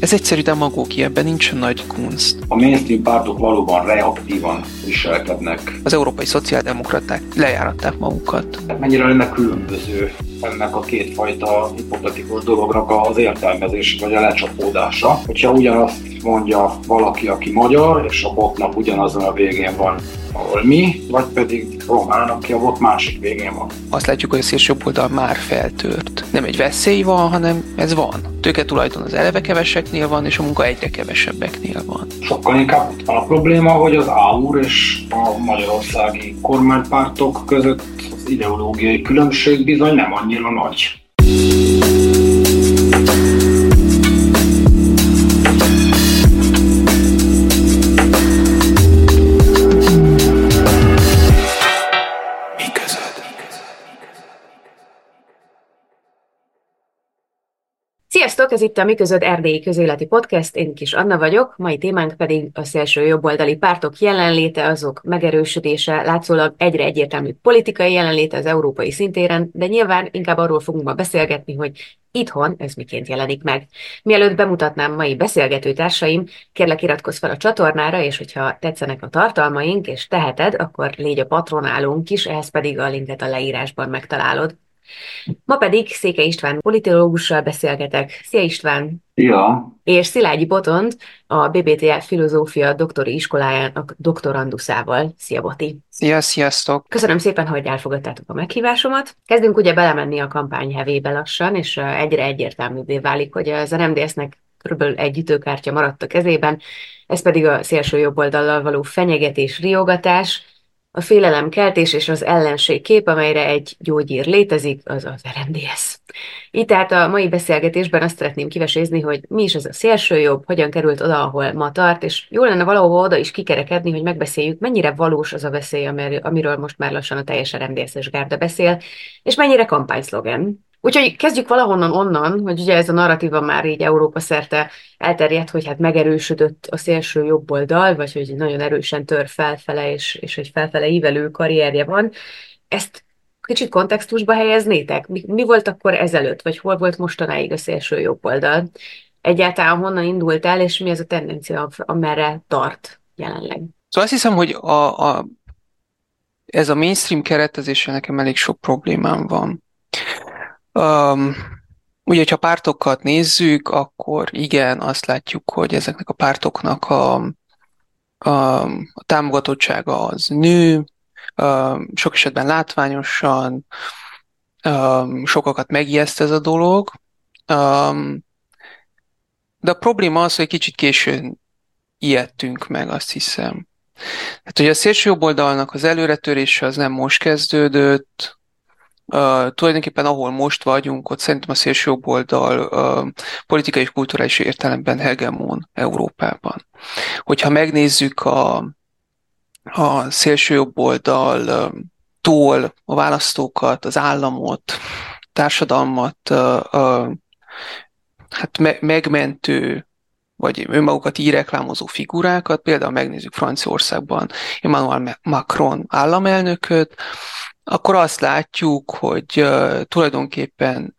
Ez egyszerű demagógia, ebben nincsen nagy kunst. A mainstream pártok valóban reaktívan viselkednek. Az európai szociáldemokraták lejáratták magukat. Mennyire lenne különböző ennek a kétfajta hipotetikus dolognak az értelmezés vagy a lecsapódása. Hogyha ugyanazt mondja valaki, aki magyar, és a botnak ugyanazon a végén van ahol mi, vagy pedig román, aki a bot másik végén van. Azt látjuk, hogy a szélső oldal már feltört. Nem egy veszély van, hanem ez van. Tőke tulajdon az eleve keveseknél van, és a munka egyre kevesebbeknél van. Sokkal inkább ott van a probléma, hogy az AUR és a magyarországi kormánypártok között az ideológiai különbség bizony nem annyira nagy. Sziasztok, ez itt a Miközöd Erdélyi Közéleti Podcast, én Kis Anna vagyok, mai témánk pedig a szélső jobboldali pártok jelenléte, azok megerősödése, látszólag egyre egyértelmű politikai jelenléte az európai szintéren, de nyilván inkább arról fogunk ma beszélgetni, hogy itthon ez miként jelenik meg. Mielőtt bemutatnám mai beszélgető társaim, kérlek iratkozz fel a csatornára, és hogyha tetszenek a tartalmaink, és teheted, akkor légy a patronálunk is, ehhez pedig a linket a leírásban megtalálod. Ma pedig Széke István politológussal beszélgetek. Szia István! Ja. És Szilágyi Botont, a BBTF filozófia doktori iskolájának doktoranduszával. Szia Boti! Szia, sziasztok! Köszönöm szépen, hogy elfogadtátok a meghívásomat. Kezdünk ugye belemenni a kampány hevébe lassan, és egyre egyértelművé válik, hogy az RMDS-nek körülbelül egy ütőkártya maradt a kezében, ez pedig a szélső jobb oldallal való fenyegetés, riogatás, a félelemkeltés és az ellenség kép, amelyre egy gyógyír létezik, az az RMDS. Így tehát a mai beszélgetésben azt szeretném kivesézni, hogy mi is ez a szélső jobb, hogyan került oda, ahol ma tart, és jó lenne valahol oda is kikerekedni, hogy megbeszéljük, mennyire valós az a veszély, amiről most már lassan a teljes RMDS-es gárda beszél, és mennyire kampányszlogen. Úgyhogy kezdjük valahonnan onnan, hogy ugye ez a narratíva már így Európa szerte elterjedt, hogy hát megerősödött a szélső jobb oldal, vagy hogy nagyon erősen tör felfele, és, és egy felfele ívelő karrierje van. Ezt kicsit kontextusba helyeznétek? Mi, mi volt akkor ezelőtt, vagy hol volt mostanáig a szélső jobb oldal? Egyáltalán honnan indult el, és mi ez a tendencia, amerre tart jelenleg? Szóval azt hiszem, hogy a, a, ez a mainstream keretezése nekem elég sok problémám van. Um, ugye, hogyha pártokat nézzük, akkor igen, azt látjuk, hogy ezeknek a pártoknak a, a, a támogatottsága az nő, um, sok esetben látványosan, um, sokakat megijeszt ez a dolog, um, de a probléma az, hogy kicsit későn ijedtünk meg, azt hiszem. Hát, hogy a szélső oldalnak az előretörése az nem most kezdődött, Uh, tulajdonképpen ahol most vagyunk, ott szerintem a szélső oldal uh, politikai és kulturális értelemben hegemon Európában. Hogyha megnézzük a, a szélső oldal uh, tól a választókat, az államot, társadalmat, uh, uh, hát me- megmentő vagy önmagukat így reklámozó figurákat, például megnézzük Franciaországban Emmanuel Macron államelnököt, akkor azt látjuk, hogy tulajdonképpen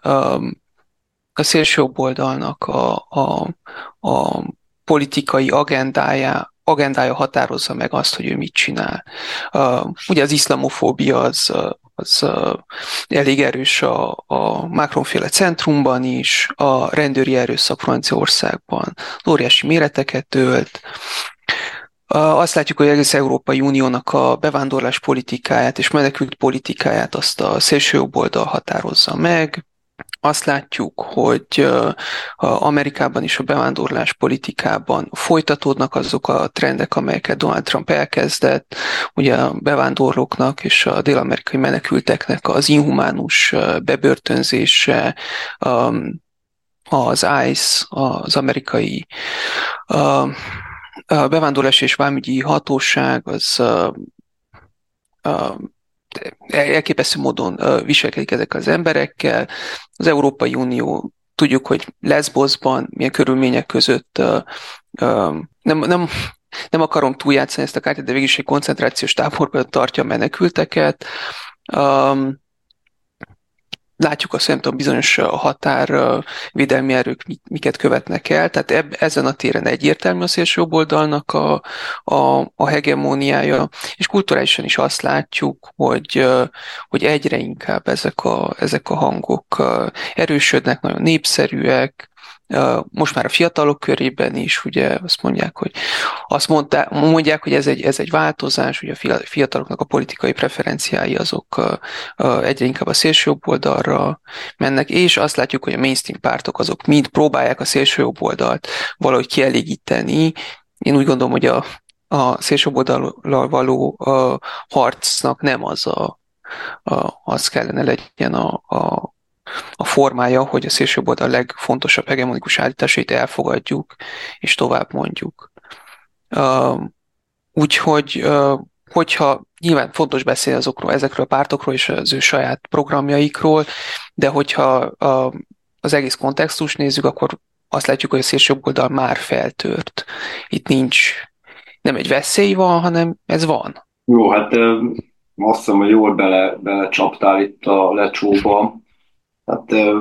a szélső oldalnak a, a, a politikai agendája, agendája határozza meg azt, hogy ő mit csinál. Ugye az iszlamofóbia az, az elég erős a, a Macron-féle centrumban is, a rendőri erőszak Franciaországban óriási méreteket ölt, azt látjuk, hogy egész Európai Uniónak a bevándorlás politikáját és menekült politikáját azt a szélső oldal határozza meg. Azt látjuk, hogy Amerikában is a bevándorlás politikában folytatódnak azok a trendek, amelyeket Donald Trump elkezdett, ugye a bevándorlóknak és a dél-amerikai menekülteknek az inhumánus bebörtönzése, az ICE, az amerikai a bevándorlás és vámügyi hatóság az elképesztő módon viselkedik ezek az emberekkel. Az Európai Unió tudjuk, hogy Lesbosban milyen körülmények között nem, nem, nem akarom túljátszani ezt a kártyát, de végül is egy koncentrációs táborban tartja a menekülteket. Látjuk azt, nem tudom, bizonyos határvédelmi erők miket követnek el, tehát eb, ezen a téren egyértelmű a szélső oldalnak a, a, a hegemóniája, és kulturálisan is azt látjuk, hogy, hogy egyre inkább ezek a, ezek a hangok erősödnek, nagyon népszerűek, most már a fiatalok körében is, ugye azt mondják, hogy azt mondták, mondják, hogy ez egy, ez egy változás, hogy a fiataloknak a politikai preferenciái azok egyre inkább a szélső oldalra mennek, és azt látjuk, hogy a mainstream pártok azok mind próbálják a szélső oldalt valahogy kielégíteni. Én úgy gondolom, hogy a, a szélső oldalal való a harcnak nem az a, a, az kellene legyen a, a a formája, hogy a szélsőbb a legfontosabb hegemonikus állításait elfogadjuk, és tovább mondjuk. Úgyhogy, hogyha nyilván fontos beszélni azokról, ezekről a pártokról és az ő saját programjaikról, de hogyha az egész kontextus nézzük, akkor azt látjuk, hogy a szélsőbb oldal már feltört. Itt nincs, nem egy veszély van, hanem ez van. Jó, hát azt hiszem, hogy jól bele, belecsaptál itt a lecsóba. Tehát,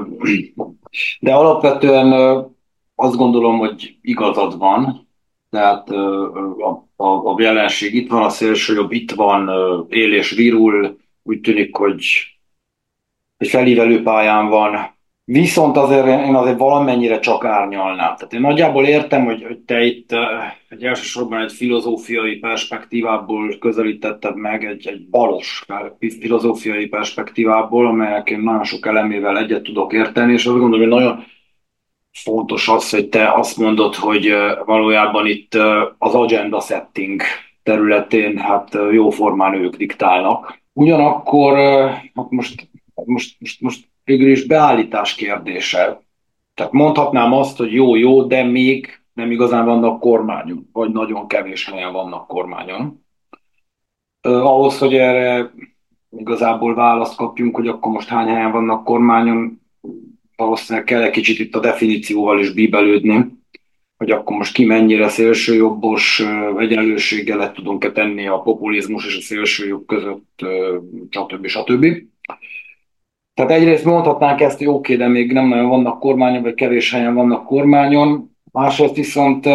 de alapvetően azt gondolom, hogy igazad van, tehát a, a, a jelenség itt van, a szélső jobb itt van, él és virul, úgy tűnik, hogy egy felívelő pályán van, Viszont azért én azért valamennyire csak árnyalnám. Tehát én nagyjából értem, hogy, te itt egy elsősorban egy filozófiai perspektívából közelítetted meg, egy, egy balos filozófiai perspektívából, amelyek én nagyon sok elemével egyet tudok érteni, és azt gondolom, hogy nagyon fontos az, hogy te azt mondod, hogy valójában itt az agenda setting területén hát jóformán ők diktálnak. Ugyanakkor hát most, most, most, most végül is beállítás kérdése. Tehát mondhatnám azt, hogy jó-jó, de még nem igazán vannak kormányon, vagy nagyon kevés helyen vannak kormányon. ahhoz, hogy erre igazából választ kapjunk, hogy akkor most hány helyen vannak kormányon, valószínűleg kell egy kicsit itt a definícióval is bíbelődni, hogy akkor most ki mennyire szélsőjobbos egyenlőséggel le tudunk-e tenni a populizmus és a szélsőjobb között, stb. stb. Tehát egyrészt mondhatnánk ezt, hogy oké, de még nem nagyon vannak kormányon, vagy kevés helyen vannak kormányon. Másrészt viszont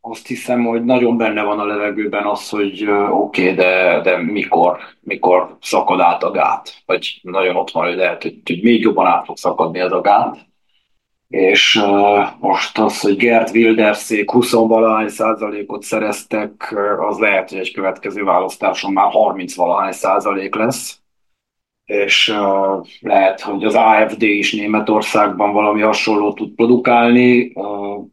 azt hiszem, hogy nagyon benne van a levegőben az, hogy oké, de, de mikor, mikor szakad át a gát. Vagy nagyon ott van, hogy lehet, hogy, hogy még jobban át fog szakadni ez a gát. És uh, most az, hogy Gert Wilderszék 20 valahány százalékot szereztek, az lehet, hogy egy következő választáson már 30 valahány százalék lesz és lehet, hogy az AFD is Németországban valami hasonlót tud produkálni. Uh,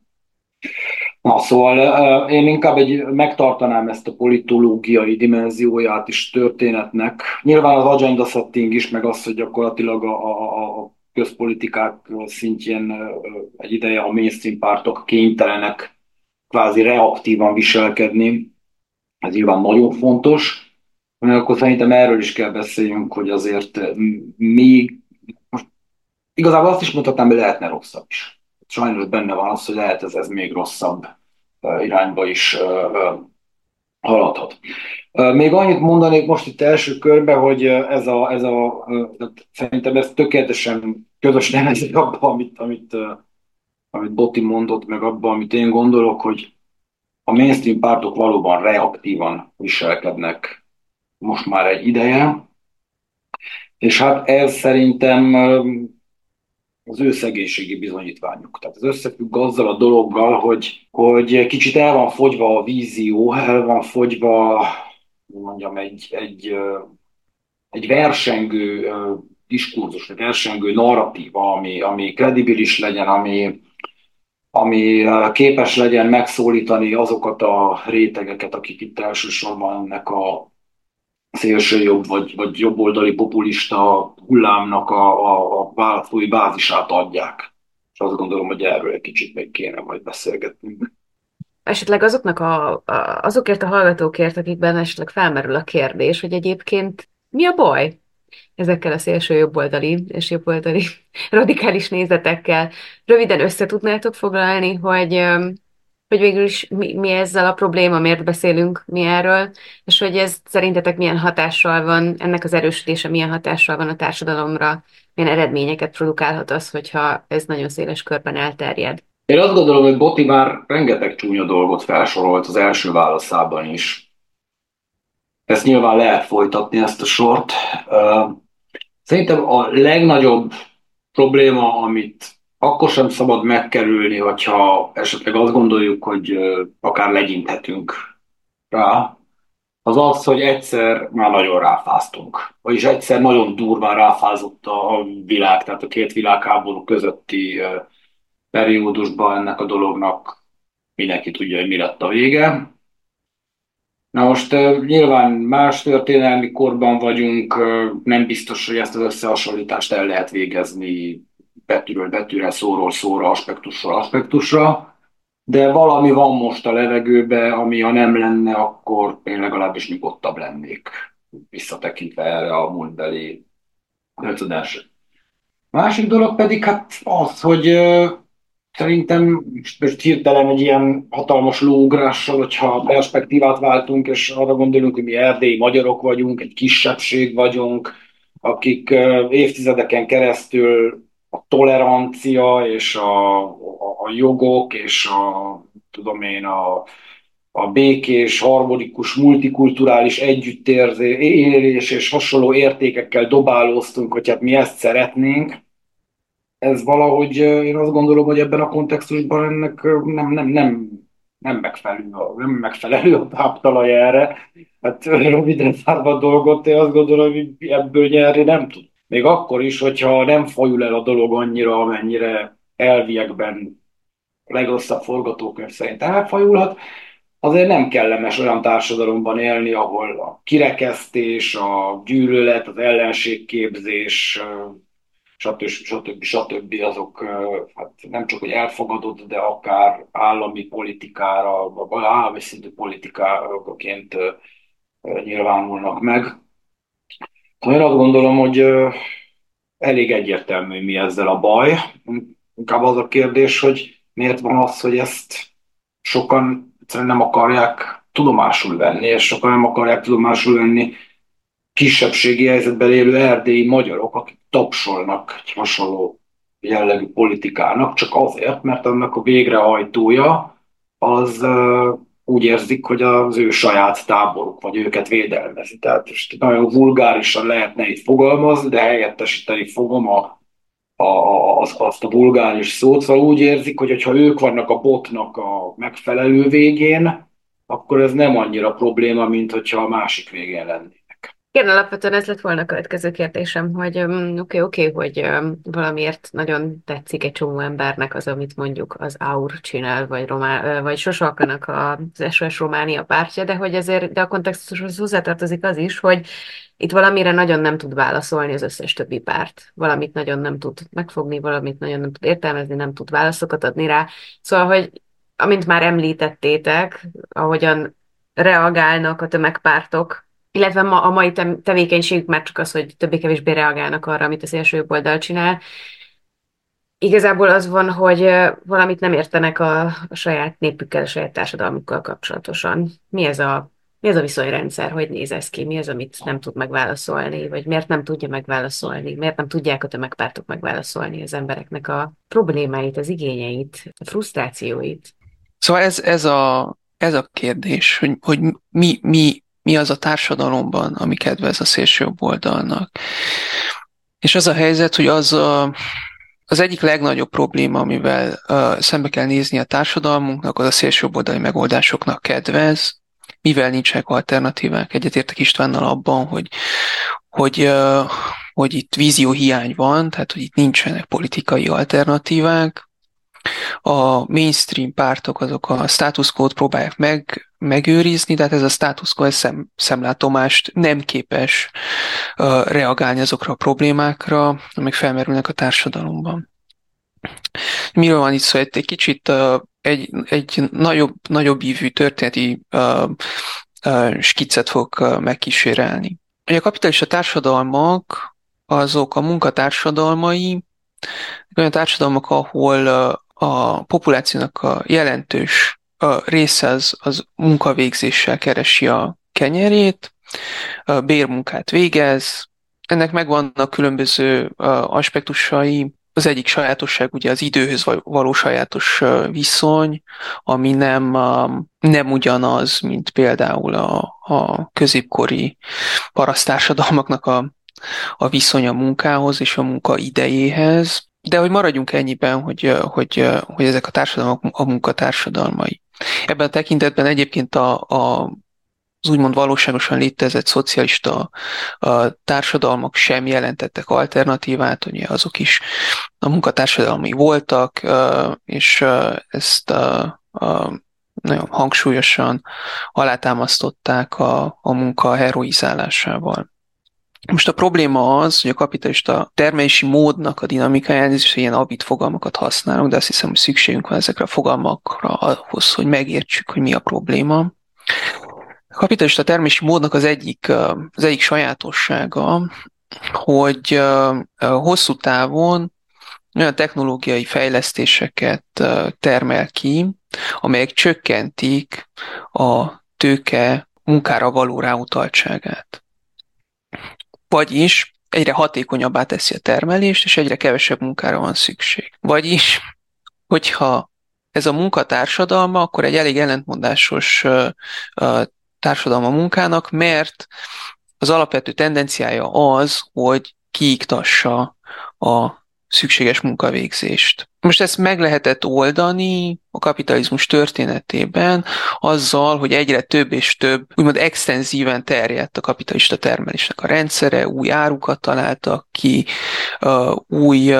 na, szóval én inkább egy, megtartanám ezt a politológiai dimenzióját is történetnek. Nyilván az agenda setting is, meg az, hogy gyakorlatilag a, a, a közpolitikák szintjén egy ideje a mainstream pártok kénytelenek kvázi reaktívan viselkedni. Ez nyilván nagyon fontos akkor szerintem erről is kell beszéljünk, hogy azért még most igazából azt is mondhatnám, hogy lehetne rosszabb is. Sajnos benne van az, hogy lehet ez, ez még rosszabb irányba is haladhat. Még annyit mondanék most itt első körben, hogy ez a, ez a szerintem ez tökéletesen közös nevező abban, amit, amit, amit Botti mondott, meg abban, amit én gondolok, hogy a mainstream pártok valóban reaktívan viselkednek most már egy ideje, és hát ez szerintem az ő szegénységi bizonyítványuk. Tehát ez összefügg azzal a dologgal, hogy, hogy kicsit el van fogyva a vízió, el van fogyva, mondjam, egy, egy, egy versengő diskurzus, egy versengő narratíva, ami, ami kredibilis legyen, ami, ami képes legyen megszólítani azokat a rétegeket, akik itt elsősorban ennek a szélsőjobb vagy, vagy jobboldali populista hullámnak a, a, a választói bázisát adják. És azt gondolom, hogy erről egy kicsit még kéne majd beszélgetnünk. Esetleg azoknak a, azokért a hallgatókért, akikben esetleg felmerül a kérdés, hogy egyébként mi a baj ezekkel a szélső jobboldali és jobboldali radikális nézetekkel. Röviden összetudnátok foglalni, hogy hogy végül is mi, mi ezzel a probléma, miért beszélünk mi erről, és hogy ez szerintetek milyen hatással van, ennek az erősítése milyen hatással van a társadalomra, milyen eredményeket produkálhat az, hogyha ez nagyon széles körben elterjed. Én azt gondolom, hogy Boti már rengeteg csúnya dolgot felsorolt az első válaszában is. Ezt nyilván lehet folytatni, ezt a sort. Szerintem a legnagyobb probléma, amit akkor sem szabad megkerülni, hogyha esetleg azt gondoljuk, hogy akár legyinthetünk rá, az az, hogy egyszer már nagyon ráfáztunk. Vagyis egyszer nagyon durván ráfázott a világ, tehát a két világháború közötti periódusban ennek a dolognak mindenki tudja, hogy mi lett a vége. Na most nyilván más történelmi korban vagyunk, nem biztos, hogy ezt az összehasonlítást el lehet végezni betűről betűre, szóról szóra, aspektusról aspektusra, de valami van most a levegőbe, ami ha nem lenne, akkor én legalábbis nyugodtabb lennék, visszatekintve erre a múltbeli öltödásra. Másik dolog pedig hát az, hogy Szerintem most hirtelen egy ilyen hatalmas lóugrással, hogyha perspektívát váltunk, és arra gondolunk, hogy mi erdélyi magyarok vagyunk, egy kisebbség vagyunk, akik évtizedeken keresztül a tolerancia és a, a, a jogok és a, tudom én, a, a békés, harmonikus, multikulturális együttélés és hasonló értékekkel dobálóztunk, hogy hát mi ezt szeretnénk, ez valahogy én azt gondolom, hogy ebben a kontextusban ennek nem, nem, nem, nem megfelelő, nem megfelelő a táptalaj erre. Hát röviden zárva a dolgot, én azt gondolom, hogy ebből nyerni nem tud. Még akkor is, hogyha nem fajul el a dolog annyira, amennyire elviekben legrosszabb forgatókönyv szerint elfajulhat, azért nem kellemes olyan társadalomban élni, ahol a kirekesztés, a gyűlölet, az ellenségképzés, stb. stb. stb. azok hát nem csak hogy elfogadott, de akár állami politikára, vagy állami szintű politikáként nyilvánulnak meg. Én azt gondolom, hogy elég egyértelmű, mi ezzel a baj. Inkább az a kérdés, hogy miért van az, hogy ezt sokan egyszerűen nem akarják tudomásul venni, és sokan nem akarják tudomásul venni kisebbségi helyzetben élő erdélyi magyarok, akik tapsolnak egy hasonló jellegű politikának, csak azért, mert annak a végrehajtója az úgy érzik, hogy az ő saját táboruk, vagy őket védelmezi. Tehát most nagyon vulgárisan lehetne itt fogalmazni, de helyettesíteni fogom a, a, az, azt a vulgáris szót, szóval úgy érzik, hogy ha ők vannak a botnak a megfelelő végén, akkor ez nem annyira probléma, mint hogyha a másik végén lenni. Igen, alapvetően ez lett volna a következő kérdésem, hogy oké, um, oké, okay, hogy um, valamiért nagyon tetszik egy csomó embernek az, amit mondjuk az AUR csinál, vagy, Romá, vagy Sosalkanak az SOS Románia pártja, de hogy ezért, de a kontextushoz hozzátartozik az is, hogy itt valamire nagyon nem tud válaszolni az összes többi párt. Valamit nagyon nem tud megfogni, valamit nagyon nem tud értelmezni, nem tud válaszokat adni rá. Szóval, hogy amint már említettétek, ahogyan reagálnak a tömegpártok illetve ma, a mai tevékenységük már csak az, hogy többé-kevésbé reagálnak arra, amit az első oldal csinál. Igazából az van, hogy valamit nem értenek a, a saját népükkel, a saját társadalmukkal kapcsolatosan. Mi ez a mi ez a viszonyrendszer, hogy néz ez ki, mi az, amit nem tud megválaszolni, vagy miért nem tudja megválaszolni, miért nem tudják a tömegpártok megválaszolni az embereknek a problémáit, az igényeit, a frusztrációit. Szóval ez, ez, a, ez a kérdés, hogy, hogy mi, mi mi az a társadalomban, ami kedvez a szélső oldalnak. És az a helyzet, hogy az a, az egyik legnagyobb probléma, amivel uh, szembe kell nézni a társadalmunknak, az a szélső oldali megoldásoknak kedvez, mivel nincsenek alternatívák. Egyetértek Istvánnal abban, hogy, hogy, uh, hogy itt vízió hiány van, tehát hogy itt nincsenek politikai alternatívák, a mainstream pártok azok a status quo-t próbálják meg, megőrizni, tehát ez a status quo szem, szemlátomást nem képes uh, reagálni azokra a problémákra, amik felmerülnek a társadalomban. Miről van itt szó? Egy, kicsit uh, egy, egy nagyobb, nagyobb ívű történeti uh, uh, skicet fog uh, megkísérelni. A kapitalista társadalmak azok a munkatársadalmai, olyan társadalmak, ahol a populációnak a jelentős a része az, az munkavégzéssel keresi a kenyerét, a bérmunkát végez, ennek megvannak különböző aspektusai, az egyik sajátosság ugye az időhöz való sajátos viszony, ami nem, nem ugyanaz, mint például a, a középkori parasztársadalmaknak a, a viszony a munkához és a munka idejéhez. De hogy maradjunk ennyiben, hogy, hogy, hogy ezek a társadalmak a munkatársadalmai. Ebben a tekintetben egyébként a, a az úgymond valóságosan létezett szocialista a társadalmak sem jelentettek alternatívát, ugye azok is a munkatársadalmi voltak, és ezt nagyon hangsúlyosan alátámasztották a, a munka heroizálásával. Most a probléma az, hogy a kapitalista termelési módnak a dinamikáján is ilyen abit fogalmakat használunk, de azt hiszem, hogy szükségünk van ezekre a fogalmakra ahhoz, hogy megértsük, hogy mi a probléma. A kapitalista termési módnak az egyik, az egyik sajátossága, hogy hosszú távon olyan technológiai fejlesztéseket termel ki, amelyek csökkentik a tőke munkára való ráutaltságát. Vagyis egyre hatékonyabbá teszi a termelést, és egyre kevesebb munkára van szükség. Vagyis, hogyha ez a munkatársadalma, akkor egy elég ellentmondásos társadalma munkának, mert az alapvető tendenciája az, hogy kiiktassa a szükséges munkavégzést. Most ezt meg lehetett oldani a kapitalizmus történetében azzal, hogy egyre több és több, úgymond extenzíven terjedt a kapitalista termelésnek a rendszere, új árukat találtak ki, új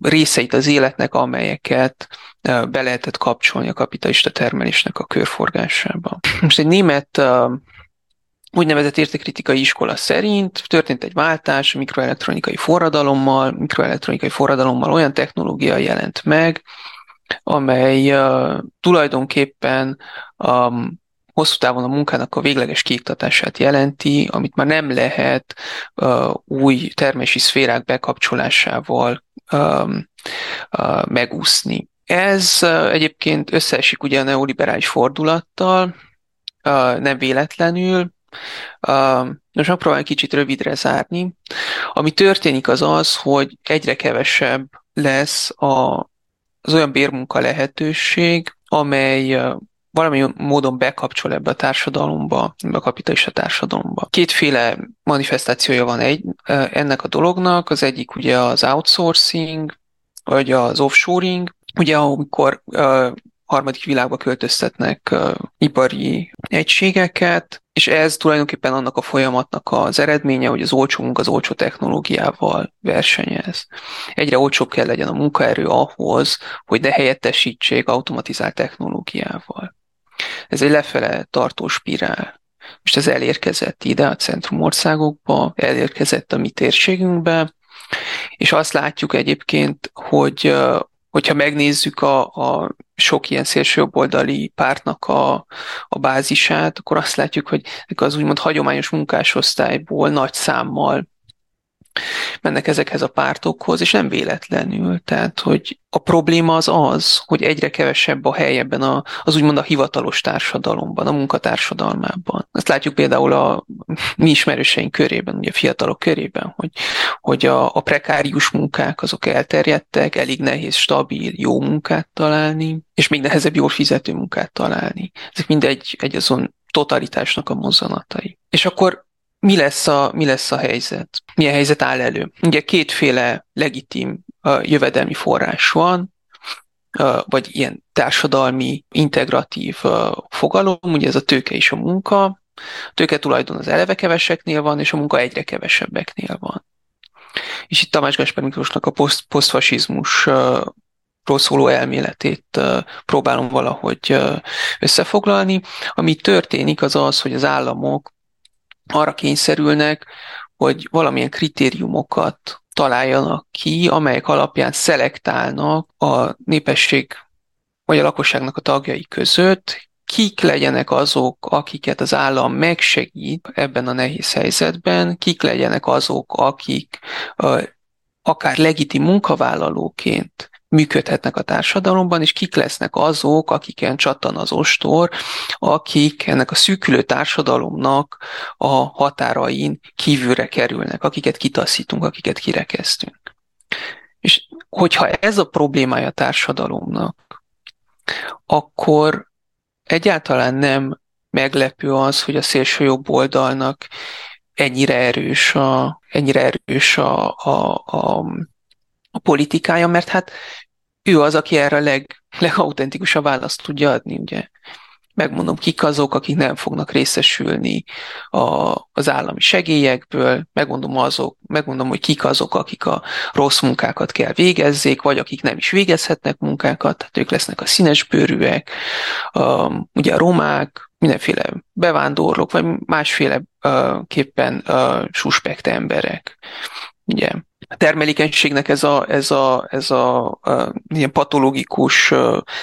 részeit az életnek, amelyeket be lehetett kapcsolni a kapitalista termelésnek a körforgásába. Most egy német úgynevezett értékritikai iskola szerint történt egy váltás mikroelektronikai forradalommal, mikroelektronikai forradalommal olyan technológia jelent meg, amely uh, tulajdonképpen um, hosszú távon a munkának a végleges kiiktatását jelenti, amit már nem lehet uh, új termési szférák bekapcsolásával um, uh, megúszni. Ez uh, egyébként összeesik ugye a neoliberális fordulattal, uh, nem véletlenül, most megpróbálom kicsit rövidre zárni. Ami történik az az, hogy egyre kevesebb lesz a, az olyan bérmunka lehetőség, amely valami módon bekapcsol ebbe a társadalomba, ebbe a kapitalista társadalomba. Kétféle manifestációja van egy, ennek a dolognak, az egyik ugye az outsourcing, vagy az offshoring, ugye amikor harmadik világba költöztetnek uh, ipari egységeket, és ez tulajdonképpen annak a folyamatnak az eredménye, hogy az olcsó munka az olcsó technológiával versenyez. Egyre olcsóbb kell legyen a munkaerő ahhoz, hogy ne helyettesítsék automatizált technológiával. Ez egy lefele tartó spirál. Most ez elérkezett ide a centrum országokba, elérkezett a mi térségünkbe, és azt látjuk egyébként, hogy hogyha megnézzük a, a sok ilyen szélsőjobboldali pártnak a, a bázisát, akkor azt látjuk, hogy az úgymond hagyományos munkásosztályból nagy számmal mennek ezekhez a pártokhoz, és nem véletlenül. Tehát, hogy a probléma az az, hogy egyre kevesebb a hely ebben a, az úgymond a hivatalos társadalomban, a munkatársadalmában. Ezt látjuk például a mi ismerőseink körében, ugye a fiatalok körében, hogy, hogy a, a prekárius munkák azok elterjedtek, elég nehéz, stabil, jó munkát találni, és még nehezebb jól fizető munkát találni. Ezek mind egy, egy azon totalitásnak a mozzanatai. És akkor mi lesz, a, mi lesz a helyzet? Milyen helyzet áll elő? Ugye kétféle legitim uh, jövedelmi forrás van, vagy ilyen társadalmi, integratív fogalom, ugye ez a tőke és a munka. A tőke tulajdon az eleve keveseknél van, és a munka egyre kevesebbeknél van. És itt Tamás Gáspár Miklósnak a poszt, posztfasizmus szóló elméletét próbálom valahogy összefoglalni. Ami történik az az, hogy az államok arra kényszerülnek, hogy valamilyen kritériumokat találjanak ki, amelyek alapján szelektálnak a népesség vagy a lakosságnak a tagjai között, kik legyenek azok, akiket az állam megsegít ebben a nehéz helyzetben, kik legyenek azok, akik akár legitim munkavállalóként működhetnek a társadalomban, és kik lesznek azok, akiken csattan az ostor, akik ennek a szűkülő társadalomnak a határain kívülre kerülnek, akiket kitaszítunk, akiket kirekeztünk. És hogyha ez a problémája a társadalomnak, akkor egyáltalán nem meglepő az, hogy a szélső jobb oldalnak ennyire erős a, ennyire erős a, a, a, a politikája, mert hát ő az, aki erre a leg, legautentikusabb választ tudja adni, ugye? Megmondom, kik azok, akik nem fognak részesülni a, az állami segélyekből, megmondom, azok, megmondom, hogy kik azok, akik a rossz munkákat kell végezzék, vagy akik nem is végezhetnek munkákat, tehát ők lesznek a színesbőrűek, a, ugye a romák, mindenféle bevándorlók, vagy másféle uh, képpen uh, suspekt emberek. Ugye termelékenységnek ez a, ez a, ez a, a ilyen patológikus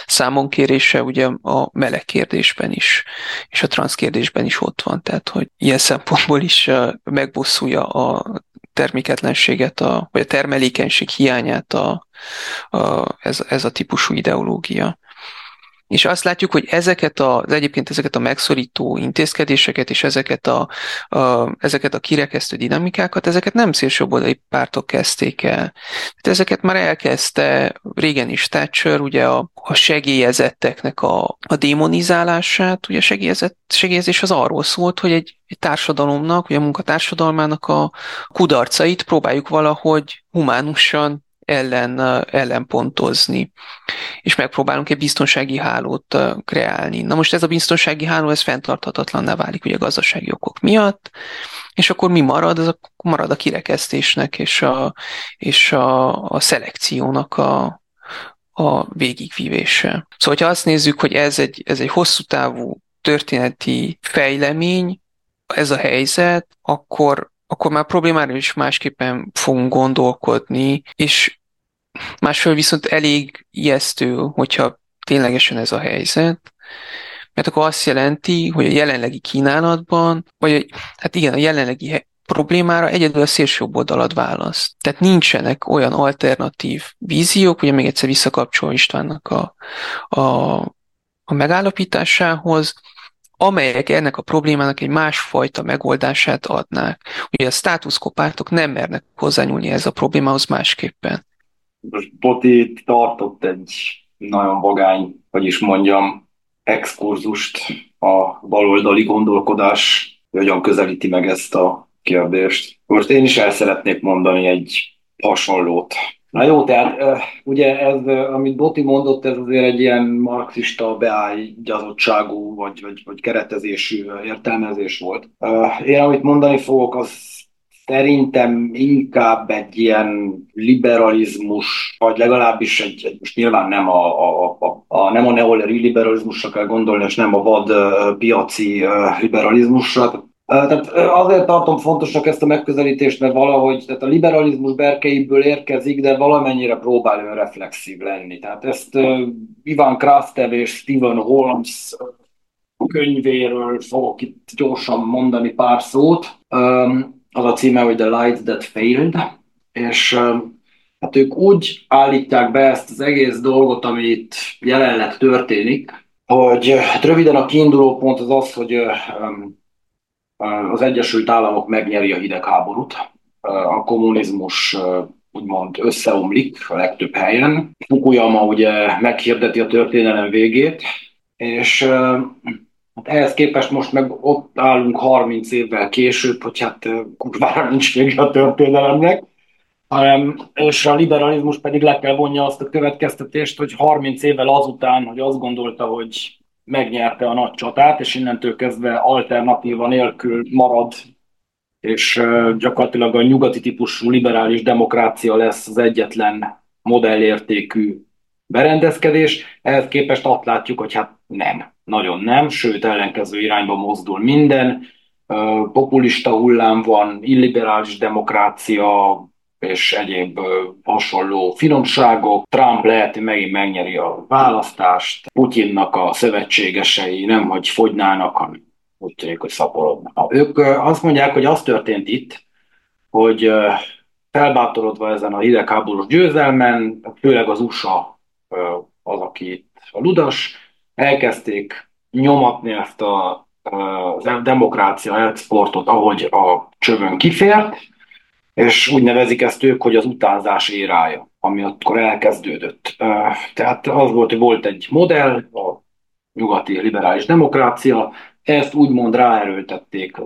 számonkérése ugye a meleg kérdésben is, és a transz kérdésben is ott van, tehát hogy ilyen szempontból is megbosszulja a terméketlenséget, a, vagy a termelékenység hiányát a, a, ez, ez a típusú ideológia. És azt látjuk, hogy ezeket a, az egyébként ezeket a megszorító intézkedéseket és ezeket a, a, ezeket a kirekesztő dinamikákat, ezeket nem szélsőjobboldali pártok kezdték el. Tehát ezeket már elkezdte régen is Thatcher, ugye a, a segélyezetteknek a, a démonizálását, ugye segélyezett, segélyezés az arról szólt, hogy egy, egy társadalomnak, vagy a munkatársadalmának a kudarcait próbáljuk valahogy humánusan ellen, ellen pontozni, és megpróbálunk egy biztonsági hálót kreálni. Na most ez a biztonsági háló, ez fenntarthatatlanná válik ugye gazdasági okok miatt, és akkor mi marad? Az akkor marad a kirekesztésnek és a, és a, a szelekciónak a, a végigvívése. Szóval, ha azt nézzük, hogy ez egy, ez egy hosszú távú történeti fejlemény, ez a helyzet, akkor akkor már problémára is másképpen fogunk gondolkodni, és másfél viszont elég ijesztő, hogyha ténylegesen ez a helyzet, mert akkor azt jelenti, hogy a jelenlegi kínálatban, vagy hát igen, a jelenlegi problémára egyedül a szélső oldalat választ. Tehát nincsenek olyan alternatív víziók, ugye még egyszer visszakapcsol Istvánnak a, a, a megállapításához, amelyek ennek a problémának egy másfajta megoldását adnák. Ugye a státuszkopártok nem mernek hozzányúlni ez a problémához másképpen. Most Boti tartott egy nagyon vagány, hogy is mondjam, exkurzust a baloldali gondolkodás, hogyan közelíti meg ezt a kérdést. Most én is el szeretnék mondani egy hasonlót. Na jó, tehát ugye ez, amit Boti mondott, ez azért egy ilyen marxista beágyazottságú vagy, vagy, vagy keretezésű értelmezés volt. Én amit mondani fogok, az szerintem inkább egy ilyen liberalizmus, vagy legalábbis egy, egy most nyilván nem a, a, a, a, nem a neoliberalizmusra kell gondolni, és nem a vad piaci liberalizmusra, tehát azért tartom fontosnak ezt a megközelítést, mert valahogy tehát a liberalizmus berkeiből érkezik, de valamennyire próbál önreflexív lenni. Tehát ezt Ivan Krastev és Stephen Holmes könyvéről fogok itt gyorsan mondani pár szót. Az a címe, hogy The Light That Failed, és hát ők úgy állítják be ezt az egész dolgot, ami itt jelenleg történik, hogy röviden a kiinduló pont az az, hogy az Egyesült Államok megnyeri a hidegháborút, a kommunizmus úgymond összeomlik a legtöbb helyen. Fukuyama ugye meghirdeti a történelem végét, és hát ehhez képest most meg ott állunk 30 évvel később, hogy hát kurvára nincs vége a történelemnek, hanem, és a liberalizmus pedig le kell vonja azt a következtetést, hogy 30 évvel azután, hogy azt gondolta, hogy megnyerte a nagy csatát, és innentől kezdve alternatíva nélkül marad, és gyakorlatilag a nyugati típusú liberális demokrácia lesz az egyetlen modellértékű berendezkedés. Ehhez képest azt látjuk, hogy hát nem, nagyon nem, sőt ellenkező irányba mozdul minden. Populista hullám van, illiberális demokrácia, és egyéb hasonló finomságok. Trump lehet, hogy megint megnyeri a választást, Putyinnak a szövetségesei nem, hogy fogynának, hanem úgy tűnik, hogy szaporodnak. Ők azt mondják, hogy az történt itt, hogy felbátorodva ezen a hidegháborús győzelmen, főleg az USA az, aki itt a ludas, elkezdték nyomatni ezt a, a demokrácia exportot, ahogy a csövön kifért, és úgy nevezik ezt ők, hogy az utánzás érája, ami akkor elkezdődött. Tehát az volt, hogy volt egy modell, a nyugati liberális demokrácia, ezt úgymond ráerőltették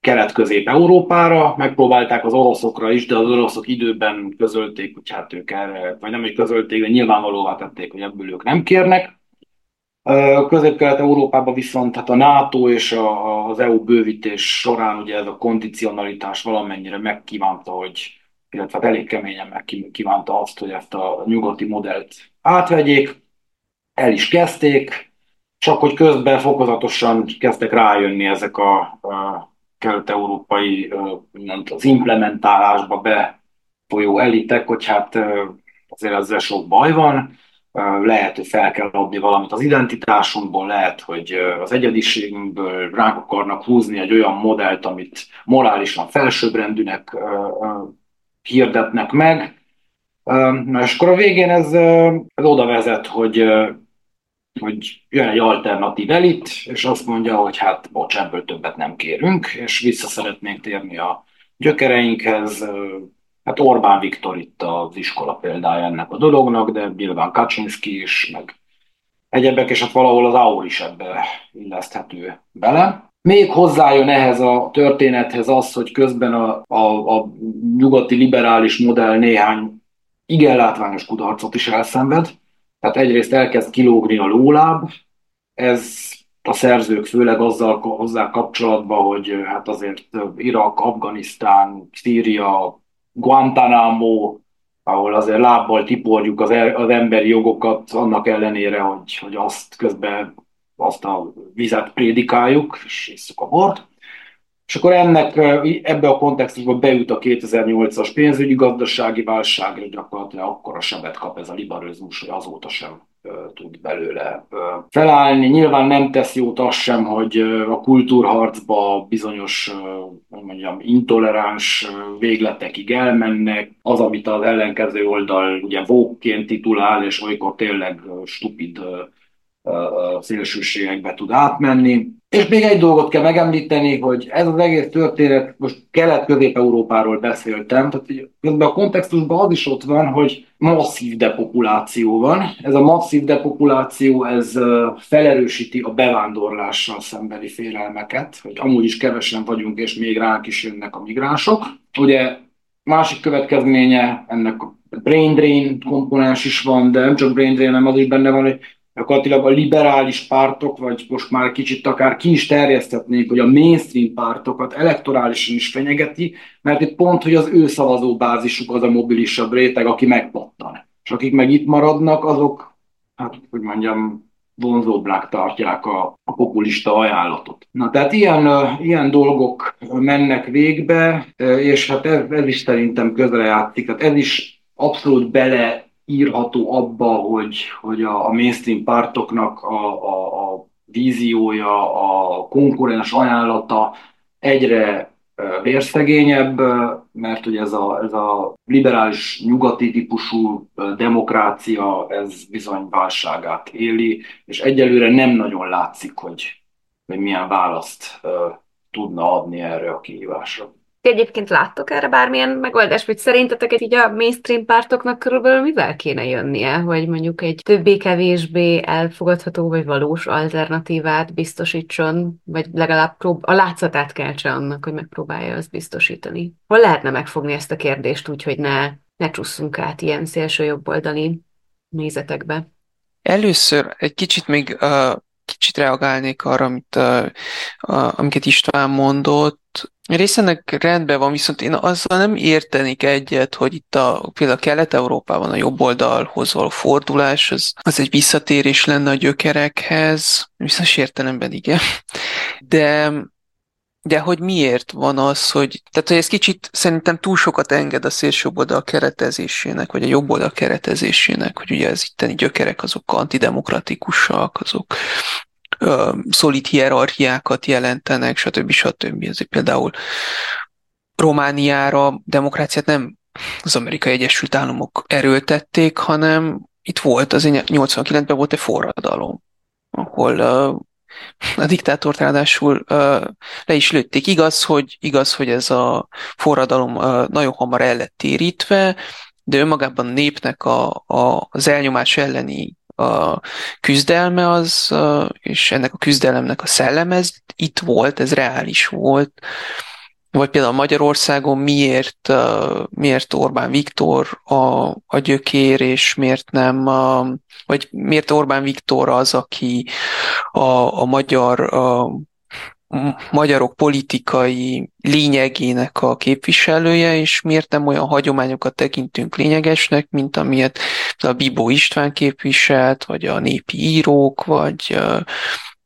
Kelet-Közép-Európára, megpróbálták az oroszokra is, de az oroszok időben közölték, hogy hát ők erre, vagy nem is közölték, de nyilvánvalóvá tették, hogy ebből ők nem kérnek. Közép-Kelet-Európában viszont hát a NATO és az EU bővítés során ugye ez a kondicionalitás valamennyire megkívánta, hogy, illetve hát elég keményen megkívánta azt, hogy ezt a nyugati modellt átvegyék, el is kezdték, csak hogy közben fokozatosan kezdtek rájönni ezek a, a kelet-európai az implementálásba befolyó elitek, hogy hát azért ezzel sok baj van, lehet, hogy fel kell adni valamit az identitásunkból, lehet, hogy az egyediségünkből ránk akarnak húzni egy olyan modellt, amit morálisan felsőbbrendűnek hirdetnek meg. Na és akkor a végén ez, ez oda vezet, hogy, hogy jön egy alternatív elit, és azt mondja, hogy hát bocs, ebből többet nem kérünk, és vissza szeretnénk térni a gyökereinkhez, Hát Orbán Viktor itt az iskola példája ennek a dolognak, de nyilván Kaczynski is, meg egyebek, és hát valahol az Aur is ebbe illeszthető bele. Még hozzájön ehhez a történethez az, hogy közben a, a, a nyugati liberális modell néhány igen látványos kudarcot is elszenved. Tehát egyrészt elkezd kilógni a lóláb, ez a szerzők főleg azzal hozzá kapcsolatban, hogy hát azért Irak, Afganisztán, Szíria, Guantanamo, ahol azért lábbal tiporjuk az, er, az emberi jogokat, annak ellenére, hogy, hogy azt közben azt a vizet prédikáljuk, és isszuk a bort. És akkor ennek ebbe a kontextusba beüt a 2008-as pénzügyi gazdasági válság, és gyakorlatilag akkora sebet kap ez a liberalizmus, hogy azóta sem tud belőle felállni. Nyilván nem tesz jót az sem, hogy a kultúrharcba bizonyos, mondjam, intoleráns végletekig elmennek. Az, amit az ellenkező oldal ugye vókként titulál, és olykor tényleg stupid szélsőségekbe tud átmenni. És még egy dolgot kell megemlíteni, hogy ez az egész történet, most Kelet-Közép-Európáról beszéltem, tehát közben a kontextusban az is ott van, hogy masszív depopuláció van. Ez a masszív depopuláció, ez felerősíti a bevándorlással szembeni félelmeket, hogy amúgy is kevesen vagyunk, és még ránk is jönnek a migránsok. Ugye másik következménye ennek a brain drain komponens is van, de nem csak brain drain, hanem az is benne van, hogy gyakorlatilag a liberális pártok, vagy most már kicsit akár ki is terjesztetnék, hogy a mainstream pártokat elektorálisan is fenyegeti, mert itt pont, hogy az ő szavazóbázisuk az a mobilisabb réteg, aki megpattan. És akik meg itt maradnak, azok, hát hogy mondjam, vonzóbbnak tartják a, a populista ajánlatot. Na tehát ilyen, ilyen dolgok mennek végbe, és hát ez, ez is szerintem közrejátszik. Tehát ez is abszolút bele írható abba, hogy, hogy a, a mainstream pártoknak a, a, a víziója, a konkurens ajánlata egyre vérszegényebb, mert ugye ez a, ez a liberális nyugati típusú demokrácia, ez bizony válságát éli, és egyelőre nem nagyon látszik, hogy, hogy milyen választ tudna adni erre a kihívásra. Ti egyébként láttok erre bármilyen megoldást, vagy szerintetek így a mainstream pártoknak körülbelül mivel kéne jönnie, hogy mondjuk egy többé-kevésbé elfogadható vagy valós alternatívát biztosítson, vagy legalább prób- a látszatát keltse annak, hogy megpróbálja azt biztosítani? Hol lehetne megfogni ezt a kérdést úgy, hogy ne, ne csusszunk át ilyen szélső jobboldali nézetekbe? Először egy kicsit még uh, kicsit reagálnék arra, amit, uh, uh, amiket István mondott, Részennek rendben van, viszont én azzal nem értenék egyet, hogy itt a, például Kelet-Európában a jobb oldalhoz való fordulás, az, az egy visszatérés lenne a gyökerekhez, bizonyos értelemben igen. De, de hogy miért van az, hogy, tehát hogy ez kicsit szerintem túl sokat enged a szélső oldal keretezésének, vagy a jobb oldal keretezésének, hogy ugye ez itteni gyökerek azok antidemokratikusak, azok szolid hierarchiákat jelentenek, stb. stb. Ezért például Romániára demokráciát nem az Amerikai Egyesült Államok erőltették, hanem itt volt, az 89-ben volt egy forradalom, ahol a diktátort ráadásul le is lőtték. Igaz, hogy, igaz, hogy ez a forradalom nagyon hamar el lett térítve, de önmagában a népnek a, a, az elnyomás elleni a küzdelme az, és ennek a küzdelemnek a szelleme, ez itt volt, ez reális volt. Vagy például Magyarországon miért, miért Orbán Viktor a, a gyökér, és miért nem, vagy miért Orbán Viktor az, aki a, a magyar a, magyarok politikai lényegének a képviselője, és miért nem olyan hagyományokat tekintünk lényegesnek, mint amilyet a Bibó István képviselt, vagy a népi írók, vagy,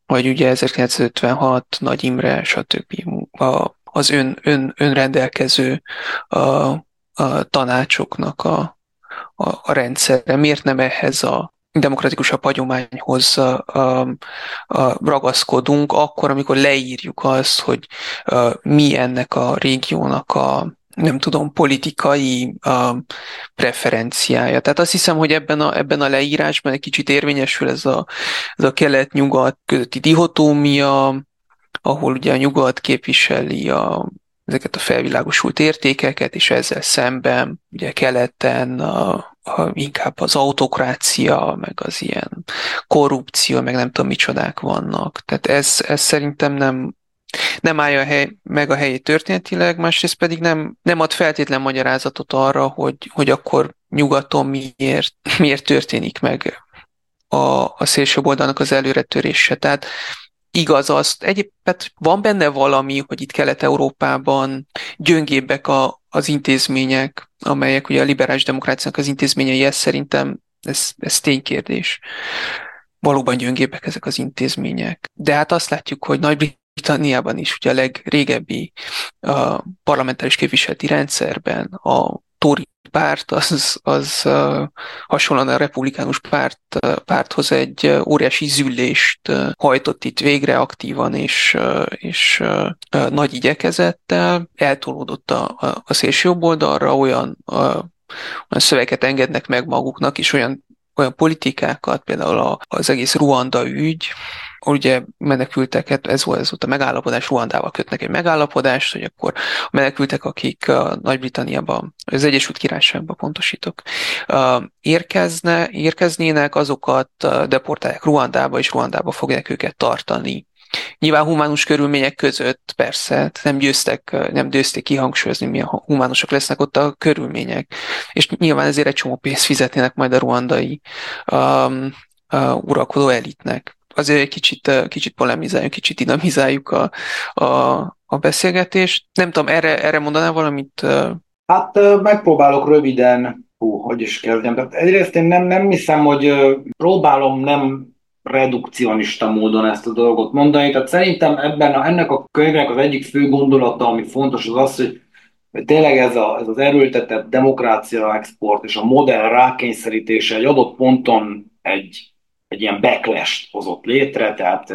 vagy ugye 1956 Nagy Imre, stb. A, az ön, ön, önrendelkező a, a tanácsoknak a, a, a rendszere. Miért nem ehhez a demokratikusabb hagyományhoz ragaszkodunk, akkor, amikor leírjuk azt, hogy mi ennek a régiónak a nem tudom, politikai uh, preferenciája. Tehát azt hiszem, hogy ebben a, ebben a leírásban egy kicsit érvényesül ez a, ez a kelet-nyugat közötti dihotómia, ahol ugye a nyugat képviseli a, ezeket a felvilágosult értékeket, és ezzel szemben ugye keleten a, inkább az autokrácia, meg az ilyen korrupció, meg nem tudom micsodák vannak. Tehát ez, ez szerintem nem, nem állja a hely, meg a helyét történetileg, másrészt pedig nem, nem ad feltétlen magyarázatot arra, hogy, hogy akkor nyugaton miért, miért történik meg a, a szélső oldalnak az előretörése. Tehát igaz azt, egyébként van benne valami, hogy itt Kelet-Európában gyöngébbek a, az intézmények, amelyek ugye a liberális demokráciának az intézményei, ez szerintem ez, ez ténykérdés. Valóban gyöngébbek ezek az intézmények. De hát azt látjuk, hogy Nagy-Britanniában is ugye a legrégebbi a parlamentáris képviseleti rendszerben a Tory párt az, az hasonlóan a republikánus párt, párthoz egy óriási züllést hajtott itt végre aktívan és, és nagy igyekezettel, eltolódott a, a, a szélső oldalra, olyan, uh, olyan szöveget engednek meg maguknak, és olyan olyan politikákat, például az egész Ruanda ügy, ugye menekülteket, ez volt, ez volt a megállapodás, Ruandával kötnek egy megállapodást, hogy akkor a menekültek, akik a Nagy-Britanniában, az Egyesült Királyságban pontosítok, érkezne, érkeznének, azokat deportálják Ruandába, és Ruandába fogják őket tartani. Nyilván humánus körülmények között persze, nem győztek, nem győzték kihangsúlyozni, milyen humánusak lesznek ott a körülmények. És nyilván ezért egy csomó pénzt fizetnének majd a ruandai um, uh, uralkodó elitnek azért egy kicsit, kicsit polemizáljuk, kicsit dinamizáljuk a, a, a beszélgetést. Nem tudom, erre, erre mondanál valamit? Hát megpróbálok röviden, hú, hogy is kezdjem. Tehát egyrészt én nem, nem hiszem, hogy próbálom nem redukcionista módon ezt a dolgot mondani. Tehát szerintem ebben a, ennek a könyvnek az egyik fő gondolata, ami fontos, az az, hogy, hogy tényleg ez, a, ez az erőltetett demokrácia export és a modell rákényszerítése egy adott ponton egy egy ilyen backlash hozott létre, tehát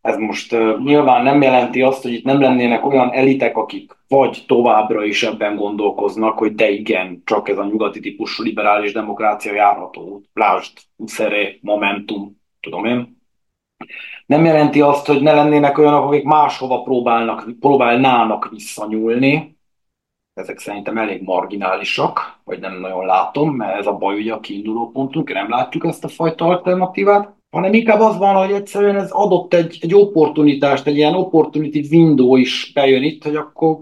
ez most nyilván nem jelenti azt, hogy itt nem lennének olyan elitek, akik vagy továbbra is ebben gondolkoznak, hogy de igen, csak ez a nyugati típusú liberális demokrácia járható. Lásd, Uszere, Momentum, tudom én. Nem jelenti azt, hogy ne lennének olyanok, akik máshova próbálnak, próbálnának visszanyúlni, ezek szerintem elég marginálisak, vagy nem nagyon látom, mert ez a baj ugye a kiinduló pontunk, nem látjuk ezt a fajta alternatívát, hanem inkább az van, hogy egyszerűen ez adott egy, egy opportunitást, egy ilyen opportunity window is bejön itt, hogy akkor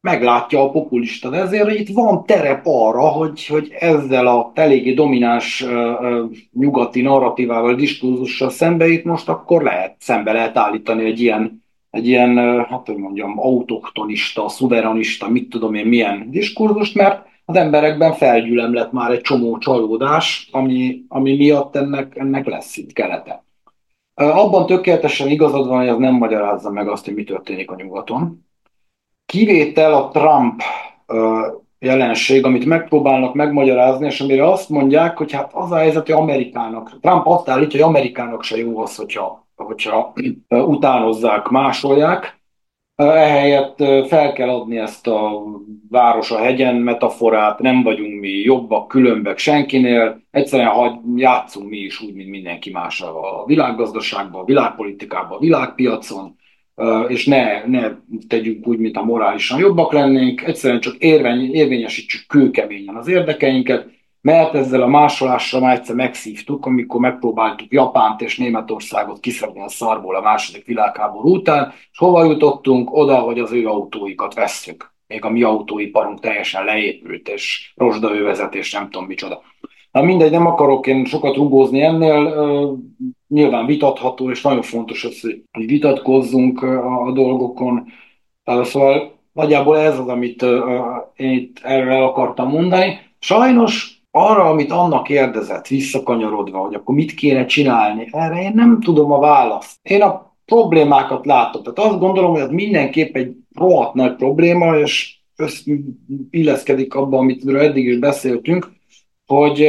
meglátja a populista, de ezért itt van terep arra, hogy, hogy ezzel a eléggé domináns uh, uh, nyugati narratívával, diskurzussal szembe itt most akkor lehet, szembe lehet állítani egy ilyen egy ilyen, hát hogy mondjam, autoktonista, szuveranista, mit tudom én, milyen diskurzust, mert az emberekben felgyűlem lett már egy csomó csalódás, ami, ami miatt ennek, ennek lesz itt kelete. Abban tökéletesen igazad van, hogy az nem magyarázza meg azt, hogy mi történik a nyugaton. Kivétel a Trump jelenség, amit megpróbálnak megmagyarázni, és amire azt mondják, hogy hát az a helyzet, hogy Amerikának, Trump azt állítja, hogy Amerikának se jó az, hogyha hogyha utánozzák, másolják, Ehelyett fel kell adni ezt a város a hegyen metaforát, nem vagyunk mi jobbak, különbek senkinél, egyszerűen hagy, játszunk mi is úgy, mint mindenki más a világgazdaságban, a világpolitikában, a világpiacon, és ne, ne tegyünk úgy, mint a morálisan jobbak lennénk, egyszerűen csak érvény, érvényesítsük kőkeményen az érdekeinket, mert ezzel a másolással már egyszer megszívtuk, amikor megpróbáltuk Japánt és Németországot kiszedni a szarból a második világháború után, és hova jutottunk? Oda, hogy az ő autóikat vesszük. Még a mi autóiparunk teljesen leépült, és rozsdaövezet, és nem tudom micsoda. Na mindegy, nem akarok én sokat rugózni ennél, nyilván vitatható, és nagyon fontos az, hogy vitatkozzunk a, dolgokon. Szóval nagyjából ez az, amit én itt erről akartam mondani. Sajnos arra, amit annak kérdezett, visszakanyarodva, hogy akkor mit kéne csinálni, erre én nem tudom a választ. Én a problémákat látom. Tehát azt gondolom, hogy ez mindenképp egy rohadt nagy probléma, és illeszkedik abba, amit eddig is beszéltünk, hogy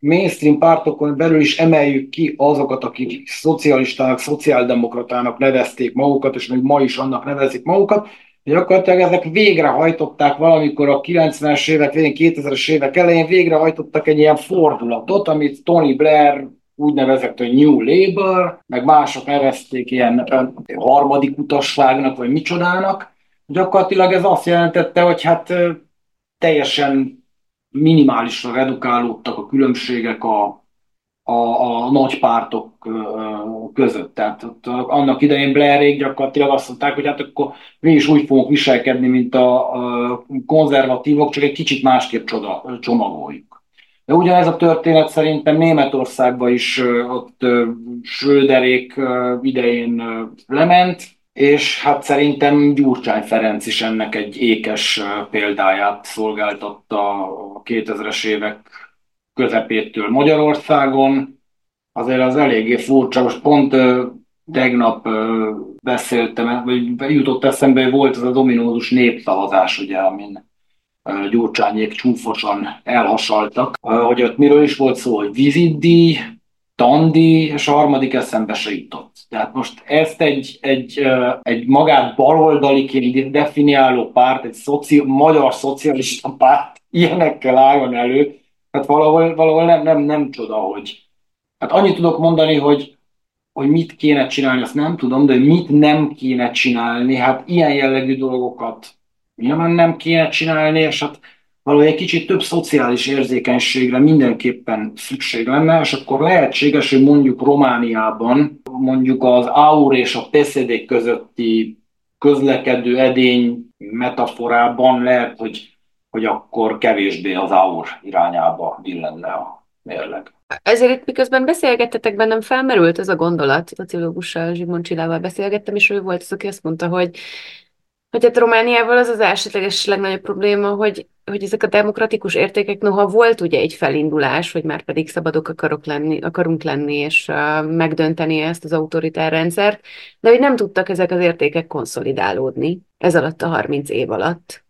mainstream pártokon belül is emeljük ki azokat, akik szocialistának, szociáldemokratának nevezték magukat, és még ma is annak nevezik magukat, Gyakorlatilag ezek végrehajtották valamikor a 90-es évek végén, 2000-es évek elején végrehajtottak egy ilyen fordulatot, amit Tony Blair úgy nevezett, hogy New Labour, meg mások nevezték ilyen harmadik utasságnak, vagy micsodának. Gyakorlatilag ez azt jelentette, hogy hát teljesen minimálisra redukálódtak a különbségek a, a, a nagy pártok között. Tehát ott annak idején Blairék gyakorlatilag azt mondták, hogy hát akkor mi is úgy fogunk viselkedni, mint a, a konzervatívok, csak egy kicsit másképp csoda, csomagoljuk. De ugyanez a történet szerintem Németországban is ott Schröderék idején lement, és hát szerintem Gyurcsány Ferenc is ennek egy ékes példáját szolgáltatta a 2000-es évek közepétől Magyarországon. Azért az eléggé furcsa, most pont tegnap beszéltem, vagy jutott eszembe, hogy volt az a dominózus népszavazás, ugye, amin Gyurcsányék csúfosan elhasaltak, hogy ott miről is volt szó, hogy vizitdi, tandi, és a harmadik eszembe se jutott. Tehát most ezt egy, egy, egy magát baloldaliként definiáló párt, egy szoci, magyar szocialista párt ilyenekkel álljon elő, Hát valahol, valahol nem, nem, nem csoda, hogy... Hát annyit tudok mondani, hogy, hogy mit kéne csinálni, azt nem tudom, de mit nem kéne csinálni, hát ilyen jellegű dolgokat nyilván nem kéne csinálni, és hát valahogy egy kicsit több szociális érzékenységre mindenképpen szükség lenne, és akkor lehetséges, hogy mondjuk Romániában mondjuk az AUR és a PSZD közötti közlekedő edény metaforában lehet, hogy hogy akkor kevésbé az AUR irányába billenne a mérleg. Ezért miközben beszélgettetek, bennem felmerült ez a gondolat, szociológussal, Zsigmond Csilával beszélgettem, és ő volt az, aki azt mondta, hogy hogy hát Romániával az az elsődleges legnagyobb probléma, hogy, hogy ezek a demokratikus értékek, noha volt ugye egy felindulás, hogy már pedig szabadok akarok lenni, akarunk lenni, és uh, megdönteni ezt az autoritár rendszert, de hogy nem tudtak ezek az értékek konszolidálódni ez alatt a 30 év alatt.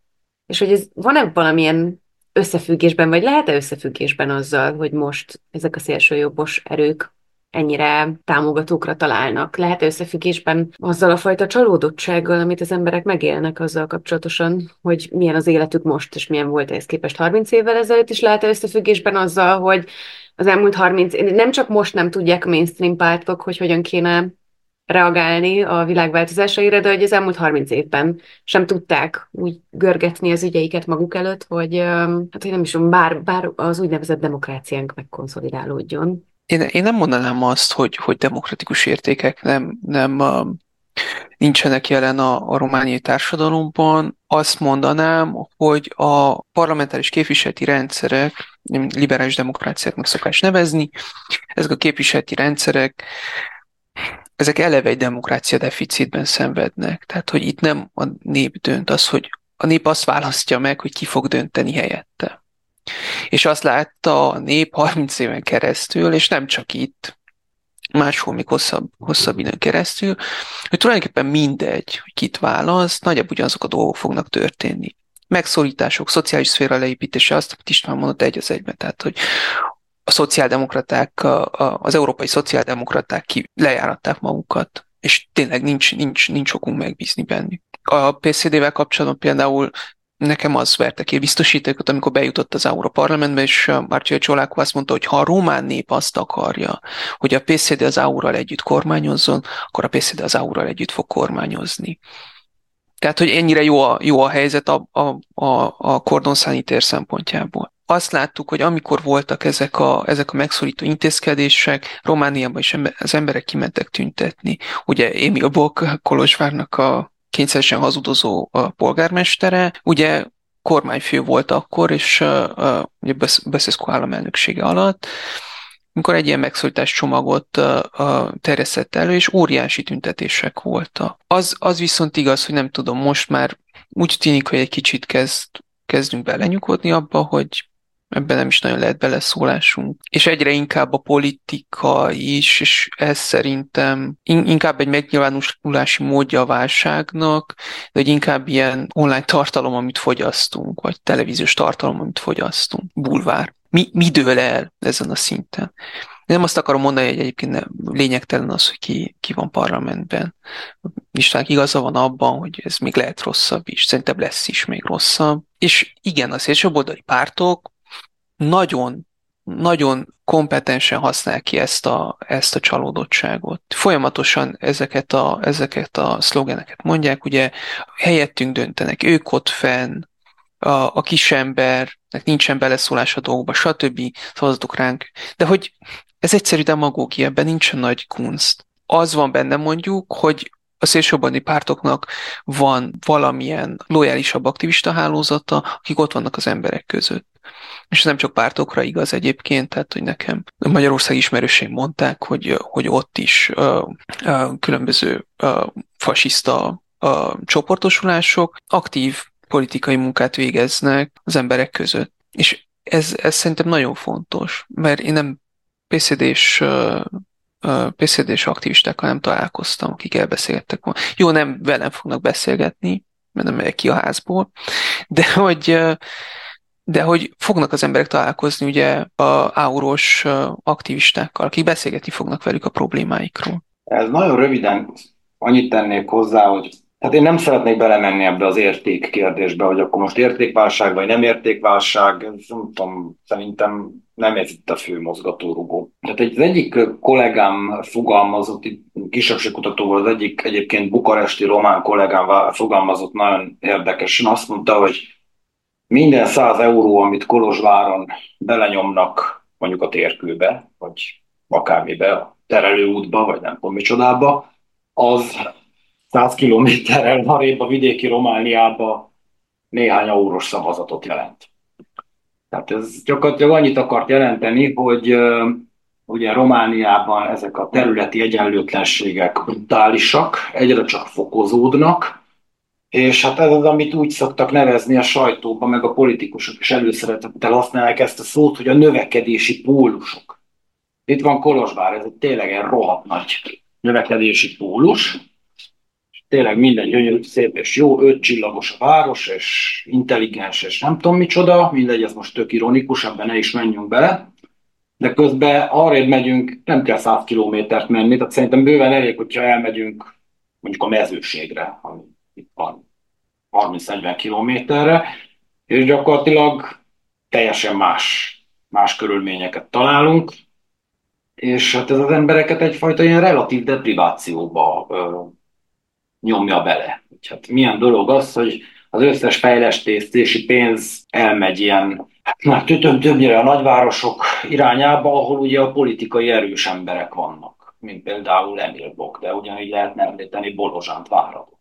És hogy ez van-e valamilyen összefüggésben, vagy lehet-e összefüggésben azzal, hogy most ezek a szélsőjobbos erők ennyire támogatókra találnak? Lehet-e összefüggésben azzal a fajta csalódottsággal, amit az emberek megélnek azzal kapcsolatosan, hogy milyen az életük most, és milyen volt ehhez képest 30 évvel ezelőtt, és lehet-e összefüggésben azzal, hogy az elmúlt 30, nem csak most nem tudják mainstream pártok, hogy hogyan kéne reagálni a világ változásaira, de hogy az elmúlt 30 évben sem tudták úgy görgetni az ügyeiket maguk előtt, hogy, hát hogy nem is bár, bár az úgynevezett demokráciánk megkonszolidálódjon. Én, én nem mondanám azt, hogy, hogy demokratikus értékek nem, nem nincsenek jelen a, a romániai társadalomban. Azt mondanám, hogy a parlamentáris képviseleti rendszerek, liberális demokráciáknak szokás nevezni, ezek a képviseleti rendszerek ezek eleve egy demokrácia deficitben szenvednek. Tehát, hogy itt nem a nép dönt, az, hogy a nép azt választja meg, hogy ki fog dönteni helyette. És azt látta a nép 30 éven keresztül, és nem csak itt, máshol még hosszabb, hosszabb időn keresztül, hogy tulajdonképpen mindegy, hogy kit választ, nagyjából ugyanazok a dolgok fognak történni. Megszorítások, szociális szféra leépítése, azt, amit István mondott egy az egyben, tehát hogy a szociáldemokraták, az európai szociáldemokraták ki lejáratták magukat és tényleg nincs, nincs, nincs okunk megbízni bennük. A PCD-vel kapcsolatban például nekem az verte ki a biztosítékot, amikor bejutott az Európa Parlamentbe, és Márcia Csolákó azt mondta, hogy ha a román nép azt akarja, hogy a PCD az Aurral együtt kormányozzon, akkor a PCD az Aurral együtt fog kormányozni. Tehát, hogy ennyire jó a, jó a helyzet a, a, a, a kordonszánitér szempontjából. Azt láttuk, hogy amikor voltak ezek a, ezek a megszorító intézkedések, Romániában is az emberek kimentek tüntetni. Ugye Émil Bok, Kolozsvárnak a kényszeresen hazudozó polgármestere, ugye kormányfő volt akkor, és ugye Beszeszko államelnöksége alatt, amikor egy ilyen megszólítás csomagot terjesztett elő, és óriási tüntetések voltak. Az, az viszont igaz, hogy nem tudom, most már úgy tűnik, hogy egy kicsit kezd, kezdünk belenyugodni abba, hogy ebben nem is nagyon lehet beleszólásunk. És egyre inkább a politika is, és ez szerintem inkább egy megnyilvánulási módja a válságnak, de hogy inkább ilyen online tartalom, amit fogyasztunk, vagy televíziós tartalom, amit fogyasztunk, bulvár. Mi, mi dől el ezen a szinten? Nem azt akarom mondani, hogy egyébként nem, lényegtelen az, hogy ki, ki van parlamentben. István igaza van abban, hogy ez még lehet rosszabb is. Szerintem lesz is még rosszabb. És igen, az szélsőjobboldali pártok nagyon nagyon kompetensen használ ki ezt a, ezt a csalódottságot. Folyamatosan ezeket a, ezeket a szlogeneket mondják, ugye helyettünk döntenek, ők ott fenn, a, a kisembernek nincsen beleszólás a dolgokba, stb. szavazatok ránk. De hogy ez egyszerű demagógia, ebben nincsen nagy kunst. Az van benne mondjuk, hogy a szélsőbani pártoknak van valamilyen lojálisabb aktivista hálózata, akik ott vannak az emberek között. És ez nem csak pártokra igaz egyébként, tehát hogy nekem Magyarország ismerőseim mondták, hogy, hogy ott is uh, uh, különböző uh, fasiszta uh, csoportosulások aktív politikai munkát végeznek az emberek között. És ez, ez szerintem nagyon fontos, mert én nem PCD-s uh, PCD-s aktivistákkal nem találkoztam, akik elbeszélgettek volna. Jó, nem velem fognak beszélgetni, mert nem megyek ki a házból, de hogy de hogy fognak az emberek találkozni ugye a áuros aktivistákkal, akik beszélgetni fognak velük a problémáikról. Ez nagyon röviden annyit tennék hozzá, hogy hát én nem szeretnék belemenni ebbe az érték kérdésbe, hogy akkor most értékválság vagy nem értékválság, nem tudom, szerintem nem ez itt a fő mozgatórugó. Tehát egy, az egyik kollégám fogalmazott, kisebbségkutató volt, az egyik egyébként bukaresti román kollégám fogalmazott nagyon érdekesen, azt mondta, hogy minden 100 euró, amit Kolozsváron belenyomnak mondjuk a térkőbe, vagy akármibe, a terelőútba, vagy nem tudom micsodába, az 100 kilométerrel arrébb a vidéki Romániába néhány eurós szavazatot jelent. Tehát ez gyakorlatilag annyit akart jelenteni, hogy ugye Romániában ezek a területi egyenlőtlenségek brutálisak, egyre csak fokozódnak, és hát ez az, amit úgy szoktak nevezni a sajtóban, meg a politikusok is előszeretettel használják ezt a szót, hogy a növekedési pólusok. Itt van Kolozsvár, ez egy tényleg egy rohadt nagy növekedési pólus. Tényleg minden gyönyörű, szép és jó, öt csillagos a város, és intelligens, és nem tudom micsoda, mindegy, ez most tök ironikus, ebben ne is menjünk bele. De közben arrébb megyünk, nem kell 100 kilométert menni, tehát szerintem bőven elég, hogyha elmegyünk mondjuk a mezőségre, ami itt van 30-40 kilométerre, és gyakorlatilag teljesen más, más körülményeket találunk, és hát ez az embereket egyfajta ilyen relatív deprivációba ö, nyomja bele. Hát milyen dolog az, hogy az összes fejlesztési pénz elmegy ilyen, hát már több, többnyire a nagyvárosok irányába, ahol ugye a politikai erős emberek vannak, mint például Emil Bok, de ugyanígy lehetne említeni Bolozsánt váradó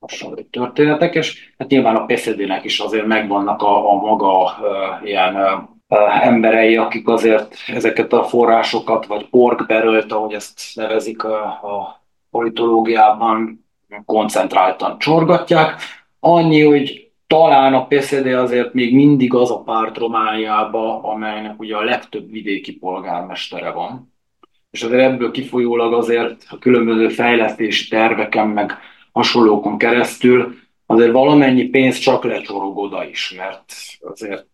hasonló történetek, és hát nyilván a PSZD-nek is azért megvannak a, a maga uh, ilyen uh, emberei, akik azért ezeket a forrásokat, vagy porkberölt, ahogy ezt nevezik a, a politológiában, koncentráltan csorgatják. Annyi, hogy talán a PSZD azért még mindig az a párt Romániában, amelynek ugye a legtöbb vidéki polgármestere van. És azért ebből kifolyólag azért a különböző fejlesztési terveken, meg hasonlókon keresztül, azért valamennyi pénz csak lecsorog oda is, mert azért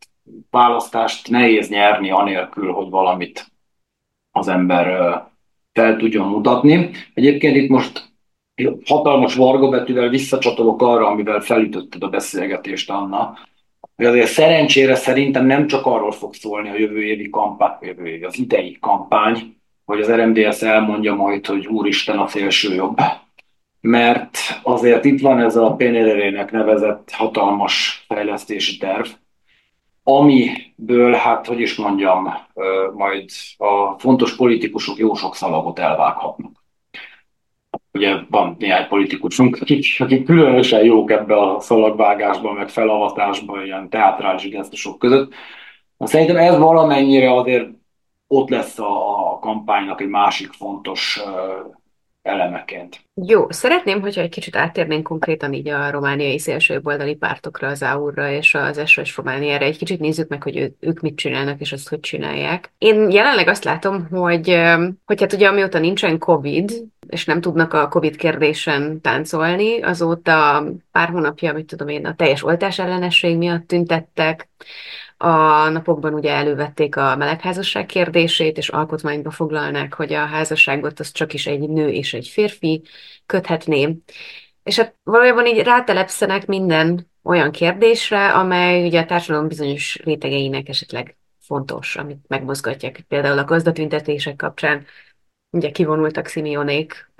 választást nehéz nyerni anélkül, hogy valamit az ember fel tudjon mutatni. Egyébként itt most hatalmas varga betűvel visszacsatolok arra, amivel felütötted a beszélgetést, Anna. Hogy azért szerencsére szerintem nem csak arról fog szólni a jövő évi kampány, jövő évi, az idei kampány, hogy az RMDS elmondja majd, hogy úristen a szélső jobb. Mert azért itt van ez a PNR-nek nevezett hatalmas fejlesztési terv, amiből, hát hogy is mondjam, majd a fontos politikusok jó sok szalagot elvághatnak. Ugye van néhány politikusunk, akik, akik különösen jók ebbe a szalagvágásban, meg felavatásban, ilyen teátrális gesztusok között. Szerintem ez valamennyire azért ott lesz a, a kampánynak egy másik fontos elemeként. Jó, szeretném, hogyha egy kicsit áttérnénk konkrétan így a romániai szélsőjobboldali pártokra, az AUR-ra és az SOS Romániára. Egy kicsit nézzük meg, hogy ő, ők mit csinálnak, és azt hogy csinálják. Én jelenleg azt látom, hogy, hogy hát ugye amióta nincsen COVID, és nem tudnak a COVID kérdésen táncolni, azóta pár hónapja, mit tudom én, a teljes oltás ellenesség miatt tüntettek, a napokban ugye elővették a melegházasság kérdését, és alkotmányba foglalnák, hogy a házasságot az csak is egy nő és egy férfi köthetné. És hát valójában így rátelepszenek minden olyan kérdésre, amely ugye a társadalom bizonyos rétegeinek esetleg fontos, amit megmozgatják. Például a gazdatüntetések kapcsán ugye kivonultak Simeonék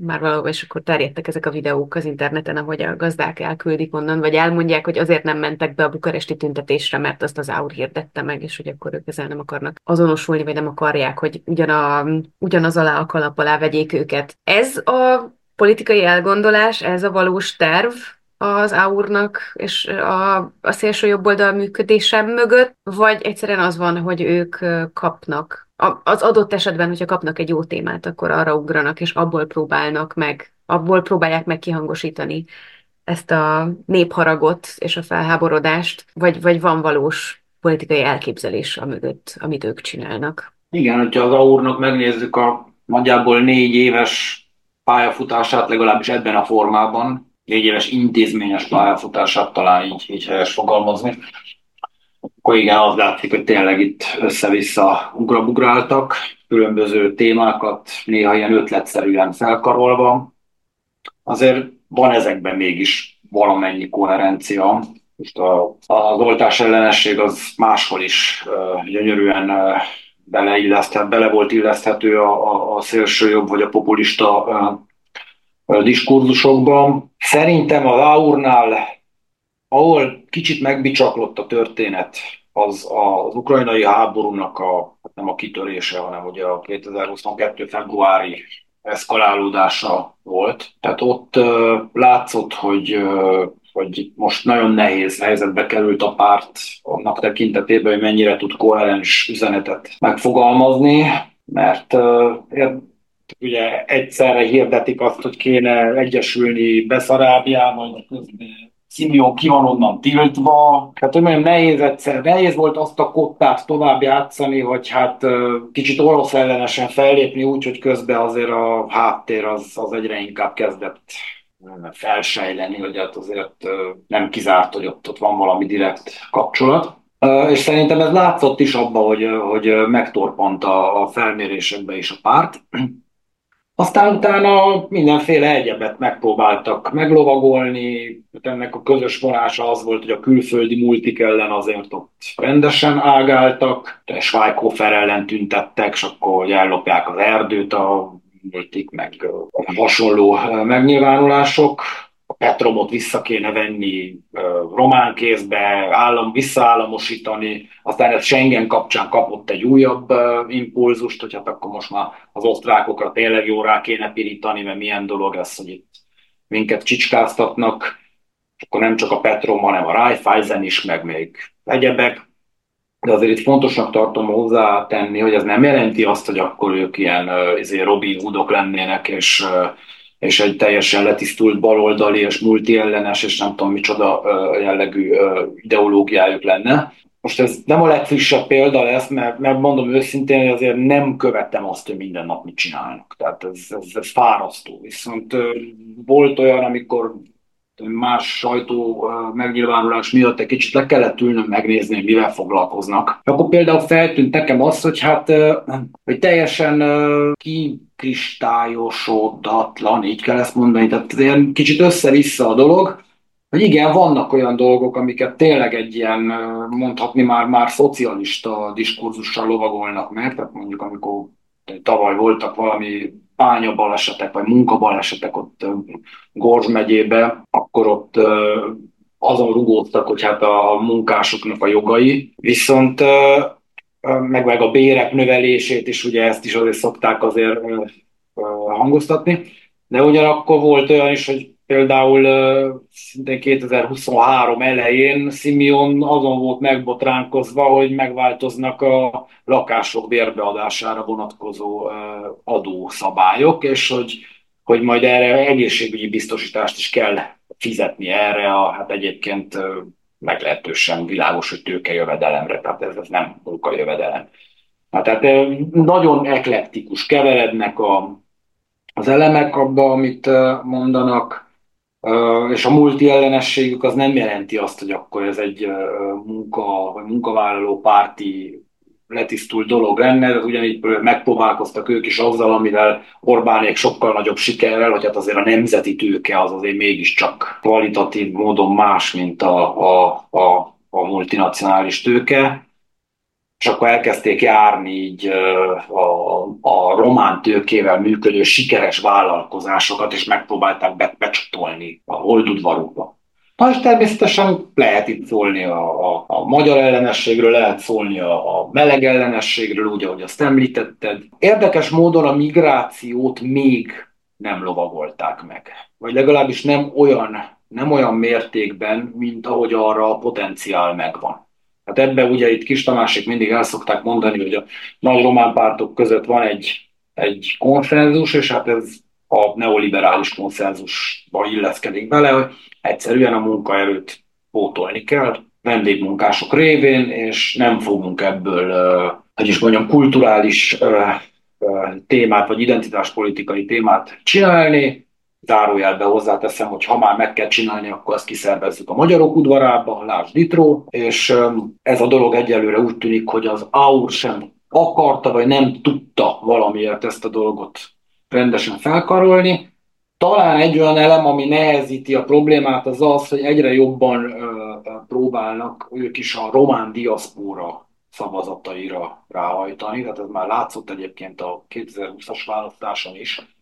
már valahol, és akkor terjedtek ezek a videók az interneten, ahogy a gazdák elküldik onnan, vagy elmondják, hogy azért nem mentek be a bukaresti tüntetésre, mert azt az áur hirdette meg, és hogy akkor ők ezzel nem akarnak azonosulni, vagy nem akarják, hogy ugyan a, ugyanaz alá a kalap alá vegyék őket. Ez a politikai elgondolás, ez a valós terv, az AUR-nak és a, a szélső jobb oldal működése mögött, vagy egyszerűen az van, hogy ők kapnak az adott esetben, hogyha kapnak egy jó témát, akkor arra ugranak, és abból próbálnak meg, abból próbálják meg kihangosítani ezt a népharagot és a felháborodást, vagy, vagy van valós politikai elképzelés a mögött, amit ők csinálnak. Igen, hogyha az AUR-nak megnézzük a nagyjából négy éves pályafutását, legalábbis ebben a formában, négy éves intézményes pályafutását talán így, így helyes fogalmazni, akkor igen, az látszik, hogy tényleg itt össze-vissza ugrabugráltak, különböző témákat, néha ilyen ötletszerűen felkarolva. Azért van ezekben mégis valamennyi koherencia. Most a, az oltás ellenesség az máshol is uh, gyönyörűen uh, beleilleszthet, bele volt illeszthető a, a, a szélső jobb vagy a populista uh, diskurzusokban. Szerintem az Aurnál ahol kicsit megbicsaklott a történet, az az ukrajnai háborúnak a, nem a kitörése, hanem ugye a 2022. februári eszkalálódása volt. Tehát ott uh, látszott, hogy, uh, hogy most nagyon nehéz helyzetbe került a párt annak tekintetében, hogy mennyire tud koherens üzenetet megfogalmazni, mert uh, ugye egyszerre hirdetik azt, hogy kéne egyesülni Beszarábiával, közben Simeon ki van onnan tiltva. Hát, hogy mondjam, nehéz egyszer, nehéz volt azt a kottát tovább játszani, hogy hát kicsit orosz ellenesen fellépni úgy, hogy közben azért a háttér az, az egyre inkább kezdett felsejleni, hogy hát azért nem kizárt, hogy ott, ott van valami direkt kapcsolat. És szerintem ez látszott is abban, hogy, hogy megtorpant a, a felmérésekbe is a párt. Aztán utána mindenféle egyebet megpróbáltak meglovagolni, ennek a közös vonása az volt, hogy a külföldi multik ellen azért ott rendesen ágáltak, de Schweikofer ellen tüntettek, és akkor hogy ellopják az erdőt a multik, meg hasonló megnyilvánulások. Petromot vissza kéne venni román kézbe, állam, visszaállamosítani, aztán ez Schengen kapcsán kapott egy újabb impulzust, hogy hát akkor most már az osztrákokra tényleg jó rá kéne pirítani, mert milyen dolog ez, hogy itt minket csicskáztatnak, akkor nem csak a Petrom, hanem a Raiffeisen is, meg még egyebek. De azért itt fontosnak tartom hozzátenni, hogy ez nem jelenti azt, hogy akkor ők ilyen uh, Robin Hoodok lennének, és és egy teljesen letisztult baloldali és multiellenes, és nem tudom micsoda jellegű ideológiájuk lenne. Most ez nem a legfrissebb példa lesz, mert, mert mondom őszintén, hogy azért nem követtem azt, hogy minden nap mit csinálnak. Tehát ez, ez, ez fárasztó. Viszont volt olyan, amikor más sajtó megnyilvánulás miatt egy kicsit le kellett ülnöm megnézni, mivel foglalkoznak. Akkor például feltűnt nekem az, hogy hát hogy teljesen kikristályosoddatlan, így kell ezt mondani, tehát ilyen kicsit össze-vissza a dolog, hogy igen, vannak olyan dolgok, amiket tényleg egy ilyen, mondhatni már, már szocialista diskurzussal lovagolnak meg, tehát mondjuk amikor tavaly voltak valami balesetek, vagy munkabalesetek ott Gorz megyébe, akkor ott azon rugóztak, hogy hát a munkásoknak a jogai, viszont meg, meg a bérek növelését is, ugye ezt is azért szokták azért hangoztatni, de ugyanakkor volt olyan is, hogy Például szintén 2023 elején Simeon azon volt megbotránkozva, hogy megváltoznak a lakások bérbeadására vonatkozó adószabályok, és hogy, hogy majd erre egészségügyi biztosítást is kell fizetni erre a, hát egyébként meglehetősen világos, hogy tőkejövedelemre, tehát ez, ez nem munkajövedelem. Hát, tehát nagyon eklektikus, keverednek a, az elemek abba, amit mondanak, és a multi ellenességük az nem jelenti azt, hogy akkor ez egy munka vagy munkavállaló párti letisztult dolog lenne, de ugyanígy megpróbálkoztak ők is azzal, amivel Orbánék sokkal nagyobb sikerrel, hogy hát azért a nemzeti tőke az azért mégiscsak kvalitatív módon más, mint a, a, a, a multinacionális tőke és akkor elkezdték járni így a, a román tőkével működő sikeres vállalkozásokat, és megpróbálták be, becsatolni a holdudvarukba. Na és természetesen lehet itt szólni a, a, a magyar ellenességről, lehet szólni a, a meleg ellenességről, úgy, ahogy azt említetted. Érdekes módon a migrációt még nem lovagolták meg. Vagy legalábbis nem olyan, nem olyan mértékben, mint ahogy arra a potenciál megvan. Hát ebben ugye itt Kis Tamásék mindig el szokták mondani, hogy a nagy román pártok között van egy, egy konszenzus, és hát ez a neoliberális konszenzusba illeszkedik bele, hogy egyszerűen a munkaerőt pótolni kell, vendégmunkások révén, és nem fogunk ebből, hogy is mondjam, kulturális témát, vagy identitáspolitikai témát csinálni, zárójelbe hozzáteszem, hogy ha már meg kell csinálni, akkor azt kiszervezzük a magyarok udvarába, Lásd Ditró, és ez a dolog egyelőre úgy tűnik, hogy az AUR sem akarta, vagy nem tudta valamiért ezt a dolgot rendesen felkarolni. Talán egy olyan elem, ami nehezíti a problémát, az az, hogy egyre jobban próbálnak ők is a román diaszpóra szavazataira ráhajtani, tehát ez már látszott egyébként a 2020-as választáson is,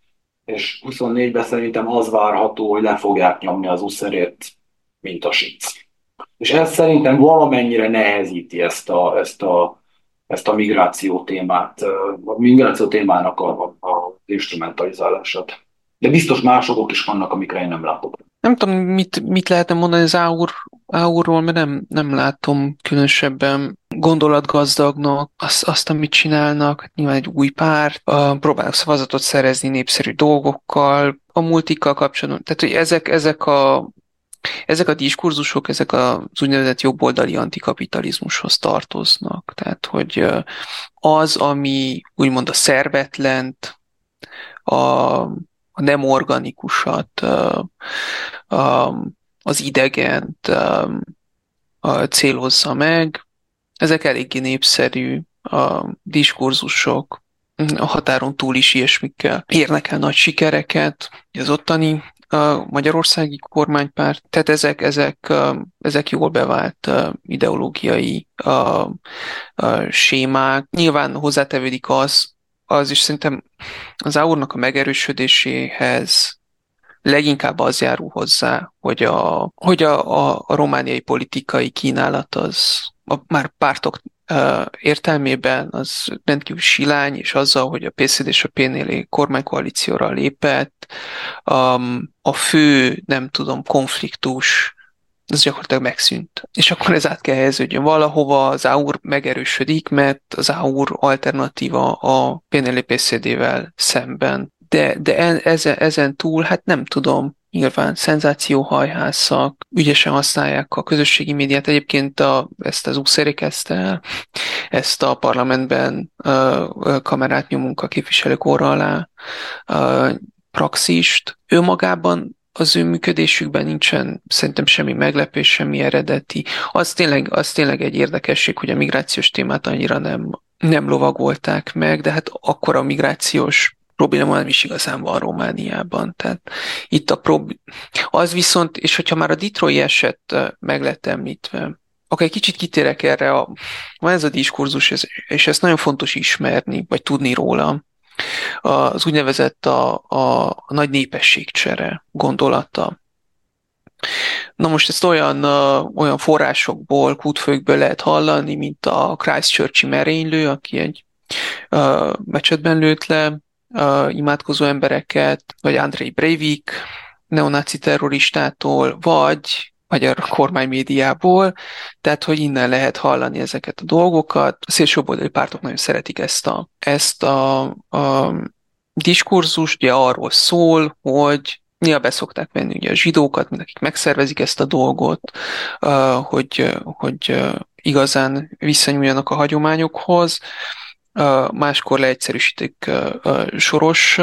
és 24-ben szerintem az várható, hogy le fogják nyomni az uszerét, mint a sic. És ez szerintem valamennyire nehezíti ezt a, ezt a, ezt a migráció témát, a migráció témának a, a, a instrumentalizálását. De biztos másokok is vannak, amikre én nem látok. Nem tudom, mit, mit lehetne mondani az Áur, Áurról, mert nem, nem látom különösebben gondolatgazdagnak azt, azt, amit csinálnak. Hát nyilván egy új párt, uh, próbálnak szavazatot szerezni népszerű dolgokkal, a multikkal kapcsolatban. Tehát, hogy ezek, ezek a ezek a diskurzusok, ezek az úgynevezett jobboldali antikapitalizmushoz tartoznak. Tehát, hogy az, ami úgymond a szervetlent, a a nem organikusat, az idegent célozza meg. Ezek eléggé népszerű a diskurzusok, a határon túl is ilyesmikkel érnek el nagy sikereket. Az ottani a magyarországi kormánypárt, tehát ezek, ezek, ezek jól bevált ideológiai a, a sémák. Nyilván hozzátevődik az, az is szerintem az aurnak a megerősödéséhez leginkább az járul hozzá, hogy a, hogy a, a, a romániai politikai kínálat az a már pártok értelmében az rendkívül silány, és azzal, hogy a PCD és a PNL kormánykoalícióra lépett, a fő, nem tudom, konfliktus az gyakorlatilag megszűnt. És akkor ez át kell helyeződjön valahova, az AUR megerősödik, mert az AUR alternatíva a PNL-PCD-vel szemben. De, de e, ezen, ezen túl, hát nem tudom, nyilván szenzációhajhászak, ügyesen használják a közösségi médiát. Egyébként a, ezt az úszeré kezdte el, ezt a parlamentben uh, kamerát nyomunk a képviselők orra alá uh, praxist. Ő magában az ő működésükben nincsen szerintem semmi meglepés, semmi eredeti. Az tényleg, az tényleg egy érdekesség, hogy a migrációs témát annyira nem, nem lovagolták meg, de hát akkor a migrációs probléma nem is igazán van Romániában. Tehát itt a prób... Az viszont, és hogyha már a Detroit eset meg lett említve, akkor egy kicsit kitérek erre, a, van ez a diskurzus, és ezt nagyon fontos ismerni, vagy tudni róla, az úgynevezett a, a, a nagy népességcsere gondolata. Na most ezt olyan, olyan forrásokból, kútfőkből lehet hallani, mint a Christchurchi merénylő, aki egy mecsetben lőtt le uh, imádkozó embereket, vagy Andrei Breivik, neonáci terroristától, vagy magyar kormánymédiából, tehát hogy innen lehet hallani ezeket a dolgokat. A szélsőboldali pártok nagyon szeretik ezt a, ezt a, a diskurzust, ugye arról szól, hogy Néha beszokták venni ugye a zsidókat, mint akik megszervezik ezt a dolgot, hogy, hogy igazán visszanyúljanak a hagyományokhoz. Máskor leegyszerűsítik Soros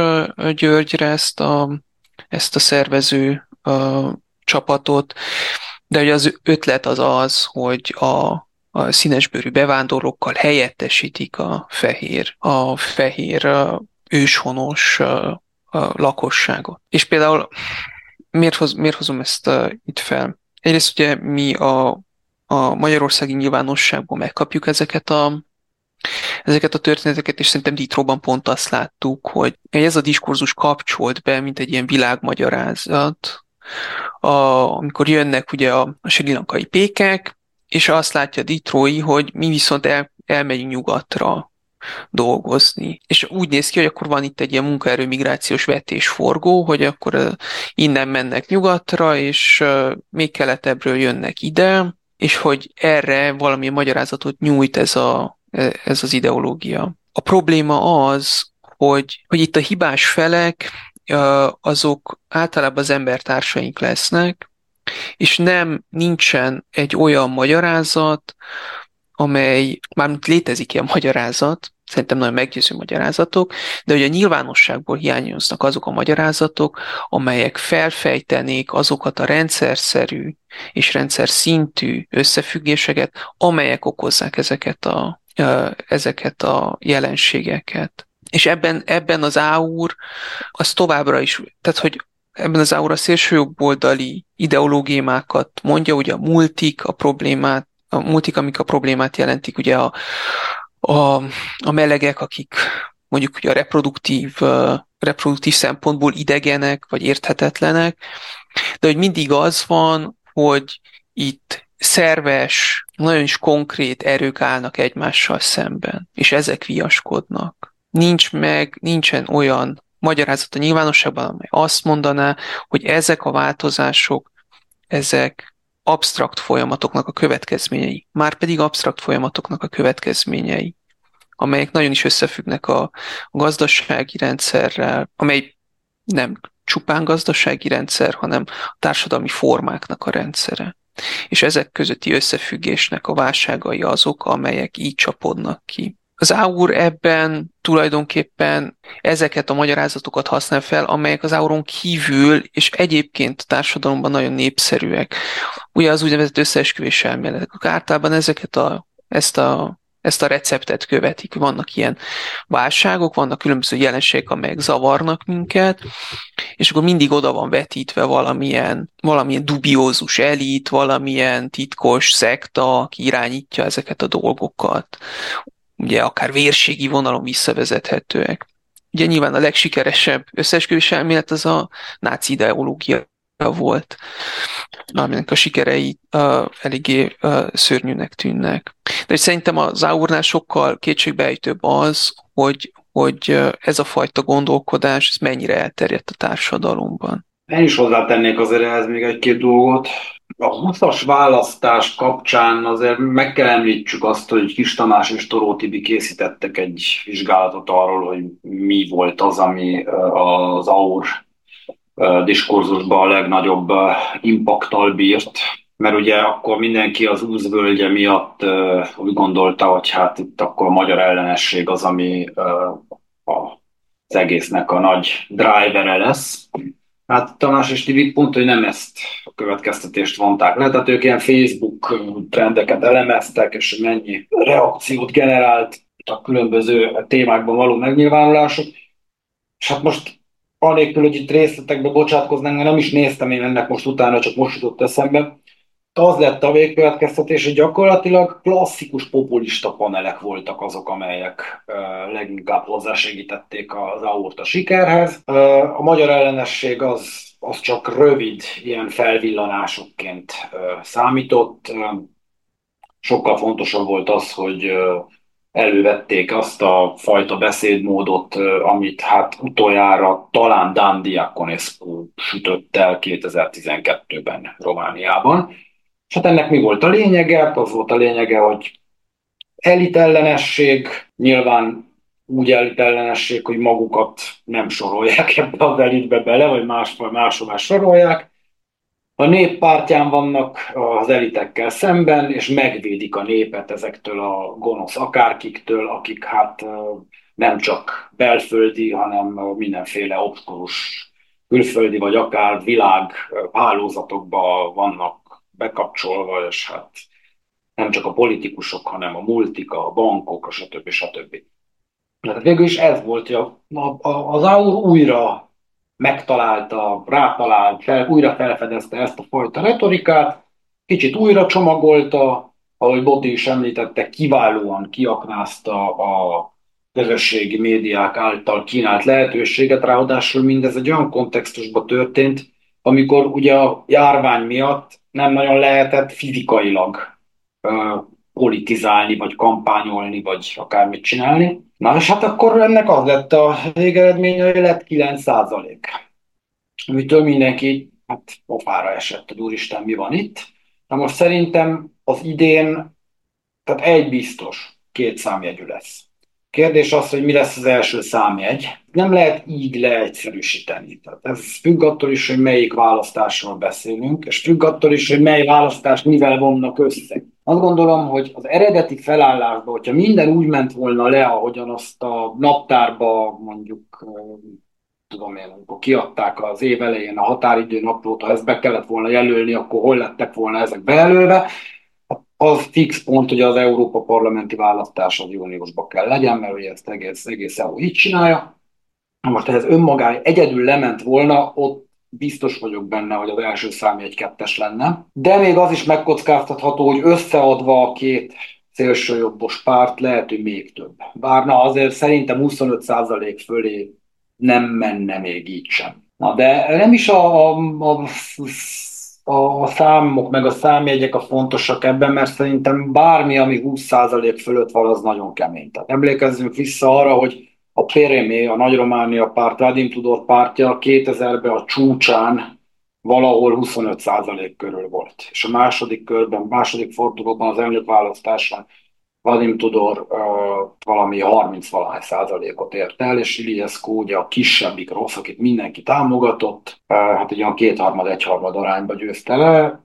Györgyre ezt a, ezt a szervező csapatot, de ugye az ötlet az az, hogy a, a színesbőrű bevándorlókkal helyettesítik a fehér, a fehér őshonos lakosságot. És például miért, hoz, miért hozom ezt itt fel? Egyrészt ugye mi a, a magyarországi nyilvánosságban megkapjuk ezeket a ezeket a történeteket, és szerintem Ditróban pont azt láttuk, hogy ez a diskurzus kapcsolt be, mint egy ilyen világmagyarázat, a, amikor jönnek ugye a, a sri pékek, és azt látja Ditrói, hogy mi viszont el, elmegyünk nyugatra, dolgozni. És úgy néz ki, hogy akkor van itt egy ilyen munkaerő migrációs vetésforgó, hogy akkor innen mennek nyugatra, és még keletebbről jönnek ide, és hogy erre valami magyarázatot nyújt ez, a, ez az ideológia. A probléma az, hogy, hogy itt a hibás felek azok általában az embertársaink lesznek, és nem nincsen egy olyan magyarázat, amely, mármint létezik ilyen magyarázat, szerintem nagyon meggyőző magyarázatok, de hogy a nyilvánosságból hiányoznak azok a magyarázatok, amelyek felfejtenék azokat a rendszerszerű és rendszer szintű összefüggéseket, amelyek okozzák ezeket a, ezeket a jelenségeket. És ebben, ebben az áur az továbbra is, tehát hogy ebben az áur a szélsőjobboldali ideológiákat mondja, ugye a multik a problémát, a multik, amik a problémát jelentik, ugye a, a, a melegek, akik mondjuk ugye a reproduktív, reproduktív szempontból idegenek, vagy érthetetlenek, de hogy mindig az van, hogy itt szerves, nagyon is konkrét erők állnak egymással szemben, és ezek viaskodnak. Nincs meg, nincsen olyan magyarázat a nyilvánosságban, amely azt mondaná, hogy ezek a változások, ezek absztrakt folyamatoknak a következményei, már pedig absztrakt folyamatoknak a következményei, amelyek nagyon is összefüggnek a gazdasági rendszerrel, amely nem csupán gazdasági rendszer, hanem a társadalmi formáknak a rendszere. És ezek közötti összefüggésnek a válságai azok, amelyek így csapodnak ki. Az Aur ebben tulajdonképpen ezeket a magyarázatokat használ fel, amelyek az Auron kívül és egyébként a társadalomban nagyon népszerűek. Ugye az úgynevezett összeesküvés elméletek. Általában ezeket a, ezt a ezt a receptet követik. Vannak ilyen válságok, vannak különböző jelenségek, amelyek zavarnak minket, és akkor mindig oda van vetítve valamilyen, valamilyen dubiózus elit, valamilyen titkos szekta, aki irányítja ezeket a dolgokat ugye akár vérségi vonalon visszavezethetőek. Ugye nyilván a legsikeresebb összeesküvés elmélet az a náci ideológia volt, aminek a sikerei uh, eléggé uh, szörnyűnek tűnnek. De szerintem az Aurnál sokkal kétségbejtőbb az, hogy, hogy ez a fajta gondolkodás ez mennyire elterjedt a társadalomban. Én is hozzátennék azért ehhez még egy-két dolgot a 20-as választás kapcsán azért meg kell említsük azt, hogy Kis Tamás és Toró Tibi készítettek egy vizsgálatot arról, hogy mi volt az, ami az AUR diskurzusban a legnagyobb impaktal bírt, mert ugye akkor mindenki az úzvölgye miatt úgy gondolta, hogy hát itt akkor a magyar ellenesség az, ami az egésznek a nagy drivere lesz Hát Tamás és Tibi pont, hogy nem ezt a következtetést vonták le, tehát ők ilyen Facebook trendeket elemeztek, és mennyi reakciót generált a különböző témákban való megnyilvánulások. És hát most anélkül, hogy itt részletekbe bocsátkoznánk, nem is néztem én ennek most utána, csak most jutott eszembe, az lett a végkövetkeztetés, hogy gyakorlatilag klasszikus populista panelek voltak azok, amelyek leginkább hozzásegítették az aorta sikerhez. A magyar ellenesség az, az csak rövid ilyen felvillanásokként számított. Sokkal fontosabb volt az, hogy elővették azt a fajta beszédmódot, amit hát utoljára talán Dan Diaconescu sütött el 2012-ben Romániában és hát ennek mi volt a lényege? Az volt a lényege, hogy elitellenesség, nyilván úgy elitellenesség, hogy magukat nem sorolják ebbe az elitbe bele, vagy máshol máshová sorolják. A nép pártján vannak az elitekkel szemben, és megvédik a népet ezektől a gonosz akárkiktől, akik hát nem csak belföldi, hanem mindenféle obskurus külföldi, vagy akár világ hálózatokban vannak bekapcsolva, és hát nem csak a politikusok, hanem a multika, a bankok, a stb. stb. Tehát végül is ez volt, hogy az AUR újra megtalálta, rátalált, fel, újra felfedezte ezt a fajta retorikát, kicsit újra csomagolta, ahogy Boti is említette, kiválóan kiaknázta a közösségi médiák által kínált lehetőséget, ráadásul mindez egy olyan kontextusban történt, amikor ugye a járvány miatt nem nagyon lehetett fizikailag politizálni, vagy kampányolni, vagy akármit csinálni. Na és hát akkor ennek az lett a végeredménye, hogy lett 9 százalék. Amitől mindenki hát pofára esett, hogy úristen, mi van itt. Na most szerintem az idén, tehát egy biztos, két számjegyű lesz. Kérdés az, hogy mi lesz az első számjegy. Nem lehet így leegyszerűsíteni. Tehát ez függ attól is, hogy melyik választásról beszélünk, és függ attól is, hogy mely választást mivel vonnak össze. Azt gondolom, hogy az eredeti felállásban, hogyha minden úgy ment volna le, ahogyan azt a naptárba mondjuk tudom én, amikor kiadták az év elején a határidő naplót, ha ezt be kellett volna jelölni, akkor hol lettek volna ezek bejelölve, az fix pont, hogy az Európa parlamenti választás az júniusban kell legyen, mert ugye ezt egész, egész EU így csinálja. Most ez önmagá egyedül lement volna, ott biztos vagyok benne, hogy az első szám egy kettes lenne. De még az is megkockáztatható, hogy összeadva a két szélsőjobbos párt lehet, hogy még több. Bár na azért szerintem 25% fölé nem menne még így sem. Na de nem is a, a, a a számok meg a számjegyek a fontosak ebben, mert szerintem bármi, ami 20% fölött van, az nagyon kemény. Tehát emlékezzünk vissza arra, hogy a Pérémé, a Nagy Románia párt, Radim Tudor pártja 2000-ben a csúcsán valahol 25% körül volt. És a második körben, második fordulóban az elnökválasztáson Vadim Tudor uh, valami 30 valahány százalékot ért el, és Iliescu ugye a kisebbik rossz, akit mindenki támogatott, uh, hát egy olyan kétharmad, egyharmad arányba győzte le.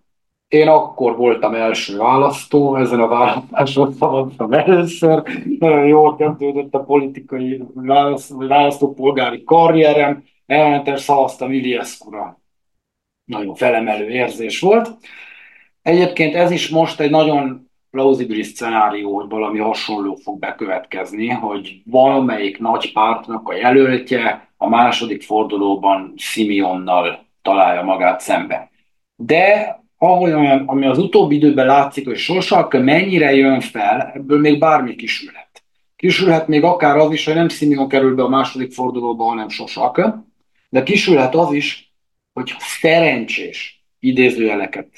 Én akkor voltam első választó, ezen a választáson szavaztam először. Nagyon jól kezdődött a politikai választó, választópolgári karrierem. Elmentem, szavaztam Iliescu-ra. Nagyon felemelő érzés volt. Egyébként ez is most egy nagyon plauzibilis szenárió, hogy valami hasonló fog bekövetkezni, hogy valamelyik nagy pártnak a jelöltje a második fordulóban Simeonnal találja magát szembe. De ahol, ami az utóbbi időben látszik, hogy Sosak mennyire jön fel, ebből még bármi kisülhet. Kisülhet még akár az is, hogy nem Simeon kerül be a második fordulóba, hanem Sosak, de kisülhet az is, hogy szerencsés idézőjeleket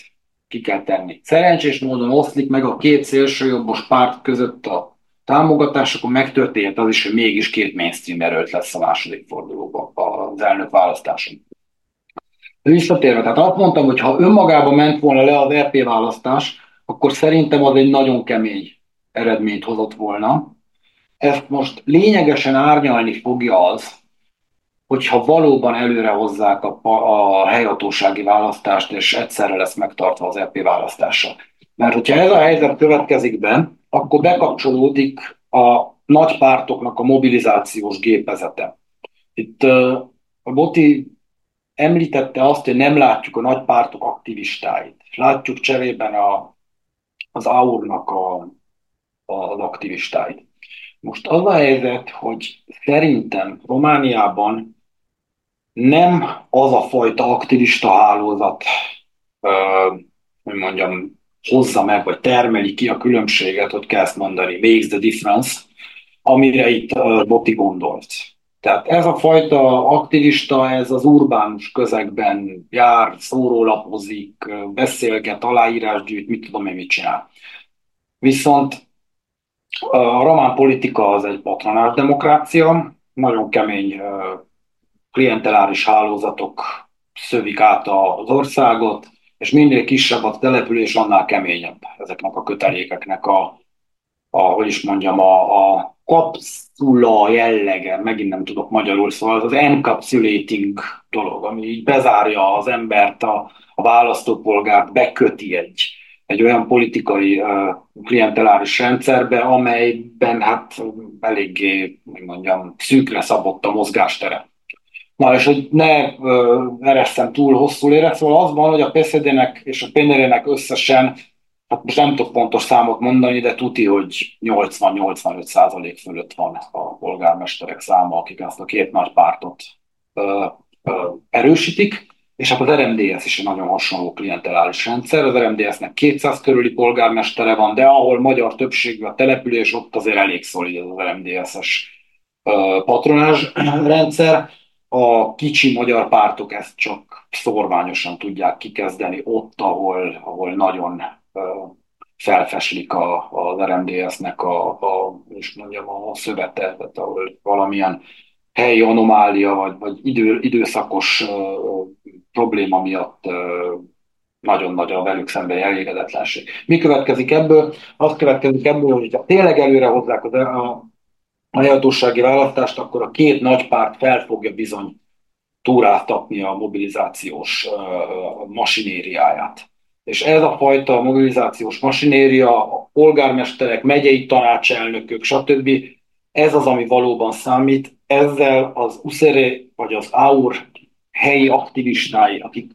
ki kell tenni. Szerencsés módon oszlik meg a két szélsőjobbos párt között a támogatás, akkor megtörténhet az is, hogy mégis két mainstream erőt lesz a második fordulóban az elnök választáson. Visszatérve, tehát azt mondtam, hogy ha önmagában ment volna le az RP választás, akkor szerintem az egy nagyon kemény eredményt hozott volna. Ezt most lényegesen árnyalni fogja az, hogyha valóban előre hozzák a, a helyhatósági választást, és egyszerre lesz megtartva az EP választása. Mert hogyha ez a helyzet következik be, akkor bekapcsolódik a nagy pártoknak a mobilizációs gépezete. Itt a Boti említette azt, hogy nem látjuk a nagy pártok aktivistáit. Látjuk cserében a, az AUR-nak a, a, az aktivistáit. Most az a helyzet, hogy szerintem Romániában nem az a fajta aktivista hálózat, hogy mondjam, hozza meg, vagy termeli ki a különbséget, hogy kell ezt mondani, makes the difference, amire itt Botti gondolt. Tehát ez a fajta aktivista, ez az urbánus közegben jár, szórólapozik, beszélget, aláírásgyűjt, mit tudom én, mit csinál. Viszont a román politika az egy patronás demokrácia, nagyon kemény klienteláris hálózatok szövik át az országot, és minél kisebb a település, annál keményebb ezeknek a kötelékeknek a, a hogy is mondjam, a, a kapszula jellege, megint nem tudok magyarul, szóval az encapsulating dolog, ami így bezárja az embert, a, a választópolgárt, beköti egy, egy olyan politikai uh, klienteláris rendszerbe, amelyben hát eléggé, hogy mondjam, szűkre szabott a mozgástere. Na, és hogy ne uh, eresztem túl hosszú lére, szóval az van, hogy a PSZD-nek és a PNR-nek összesen, hát most nem tudok pontos számot mondani, de tuti, hogy 80-85 százalék fölött van a polgármesterek száma, akik ezt a két nagy pártot uh, uh, erősítik és hát az RMDS is egy nagyon hasonló klientelális rendszer. Az RMDS-nek 200 körüli polgármestere van, de ahol magyar többségű a település, ott azért elég szolid az RMDS-es patronás rendszer. A kicsi magyar pártok ezt csak szorványosan tudják kikezdeni ott, ahol, ahol nagyon felfeslik a, az RMDS-nek a, a, és mondjam, a szövete, tehát ahol valamilyen helyi anomália, vagy, vagy idő, időszakos probléma miatt nagyon nagy a velük szemben elégedetlenség. Mi következik ebből? Az következik ebből, hogy ha tényleg előre hozzák az, a, a hatósági választást, akkor a két nagy párt fel fogja bizony túráztatni a mobilizációs masinériáját. És ez a fajta mobilizációs masinéria, a polgármesterek, megyei tanácselnökök, stb. Ez az, ami valóban számít. Ezzel az USZERE vagy az AUR helyi aktivistái, akik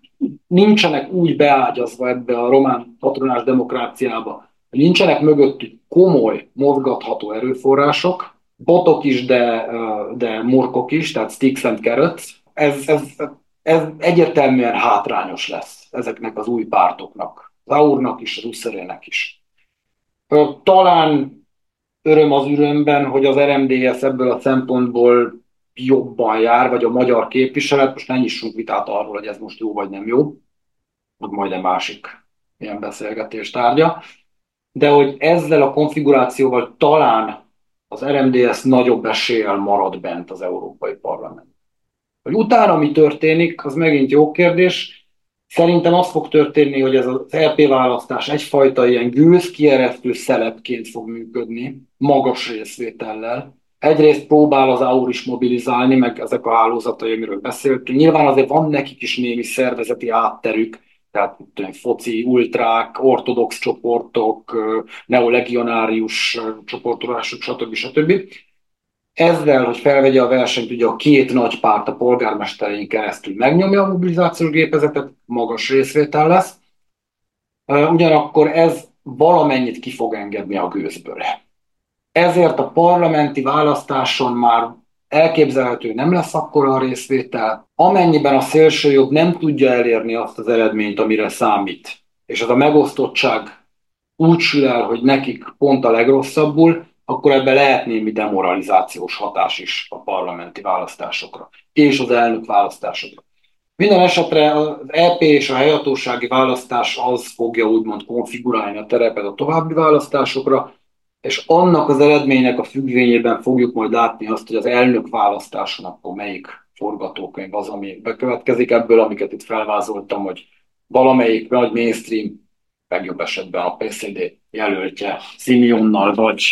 nincsenek úgy beágyazva ebbe a román patronás demokráciába, nincsenek mögöttük komoly, mozgatható erőforrások, botok is, de, de murkok is, tehát sticks and carrots, ez, ez, ez egyértelműen hátrányos lesz ezeknek az új pártoknak, az AUR-nak is, az USZR-nek is. Talán öröm az ürömben, hogy az RMDS ebből a szempontból jobban jár, vagy a magyar képviselet, most ne nyissunk vitát arról, hogy ez most jó vagy nem jó, hogy majd egy másik ilyen beszélgetés tárgya, de hogy ezzel a konfigurációval talán az RMDS nagyobb eséllyel marad bent az Európai Parlament. Hogy utána mi történik, az megint jó kérdés. Szerintem az fog történni, hogy ez az LP választás egyfajta ilyen gőz kieresztő szelepként fog működni, magas részvétellel, egyrészt próbál az AUR is mobilizálni, meg ezek a hálózatai, amiről beszéltünk. Nyilván azért van nekik is némi szervezeti átterük, tehát tudom, foci, ultrák, ortodox csoportok, neolegionárius csoportolások, stb. stb. Ezzel, hogy felvegye a versenyt, ugye a két nagy párt a polgármesterein keresztül megnyomja a mobilizációs gépezetet, magas részvétel lesz. Ugyanakkor ez valamennyit ki fog engedni a gőzből ezért a parlamenti választáson már elképzelhető nem lesz akkora a részvétel, amennyiben a szélsőjobb nem tudja elérni azt az eredményt, amire számít, és az a megosztottság úgy sül el, hogy nekik pont a legrosszabbul, akkor ebben lehet némi demoralizációs hatás is a parlamenti választásokra, és az elnök választásokra. Minden esetre az EP és a helyhatósági választás az fogja úgymond konfigurálni a terepet a további választásokra, és annak az eredménynek a függvényében fogjuk majd látni azt, hogy az elnök választáson akkor melyik forgatókönyv az, ami bekövetkezik ebből, amiket itt felvázoltam, hogy valamelyik nagy mainstream, legjobb esetben a PSD jelöltje Simeonnal, vagy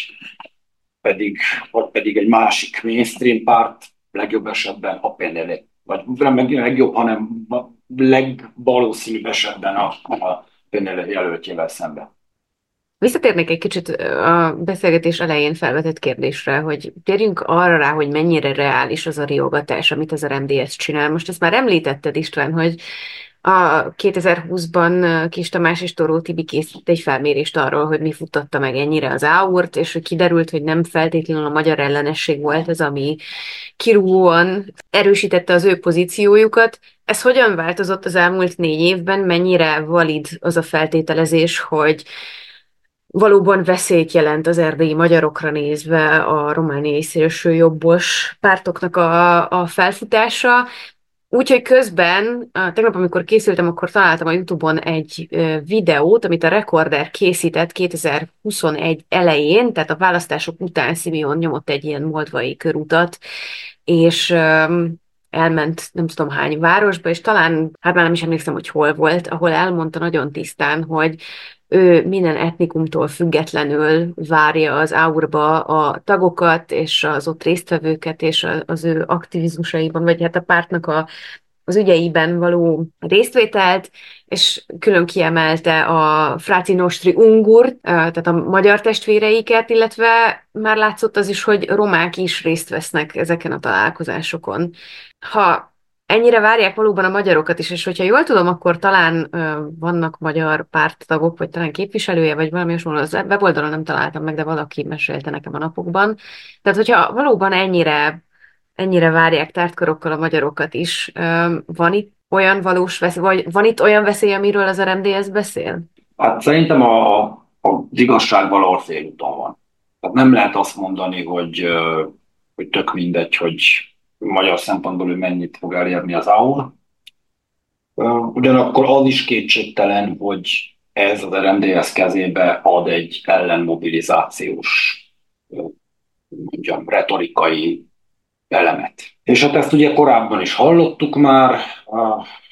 pedig, vagy pedig egy másik mainstream párt, legjobb esetben a PNL, vagy nem legjobb, hanem legvalószínűbb esetben a, a PNL jelöltjével szemben. Visszatérnék egy kicsit a beszélgetés elején felvetett kérdésre, hogy térjünk arra rá, hogy mennyire reális az a riogatás, amit az RMDS csinál. Most ezt már említetted István, hogy a 2020-ban Kis Tamás és Toró Tibi készített egy felmérést arról, hogy mi futtatta meg ennyire az áurt, és kiderült, hogy nem feltétlenül a magyar ellenesség volt az, ami kirúgóan erősítette az ő pozíciójukat. Ez hogyan változott az elmúlt négy évben? Mennyire valid az a feltételezés, hogy valóban veszélyt jelent az erdélyi magyarokra nézve a romániai szélső jobbos pártoknak a, a felfutása, Úgyhogy közben, tegnap, amikor készültem, akkor találtam a Youtube-on egy videót, amit a Recorder készített 2021 elején, tehát a választások után Simeon nyomott egy ilyen moldvai körutat, és elment nem tudom hány városba, és talán, hát már nem is emlékszem, hogy hol volt, ahol elmondta nagyon tisztán, hogy ő minden etnikumtól függetlenül várja az áurba a tagokat, és az ott résztvevőket, és az ő aktivizmusaiban, vagy hát a pártnak a, az ügyeiben való résztvételt, és külön kiemelte a Fráci Nostri Ungur, tehát a magyar testvéreiket, illetve már látszott az is, hogy romák is részt vesznek ezeken a találkozásokon. Ha ennyire várják valóban a magyarokat is, és hogyha jól tudom, akkor talán ö, vannak magyar párttagok, vagy talán képviselője, vagy valami hasonló, az weboldalon nem találtam meg, de valaki mesélte nekem a napokban. Tehát, hogyha valóban ennyire, ennyire várják tártkorokkal a magyarokat is, ö, van itt olyan valós veszély, vagy van itt olyan veszély, amiről az RMDS beszél? Hát szerintem a, a, az igazság valahol félúton van. Tehát nem lehet azt mondani, hogy, hogy tök mindegy, hogy magyar szempontból ő mennyit fog elérni az AUL. Ugyanakkor az is kétségtelen, hogy ez az RMDS kezébe ad egy ellenmobilizációs, mondjam, retorikai elemet. És hát ezt ugye korábban is hallottuk már,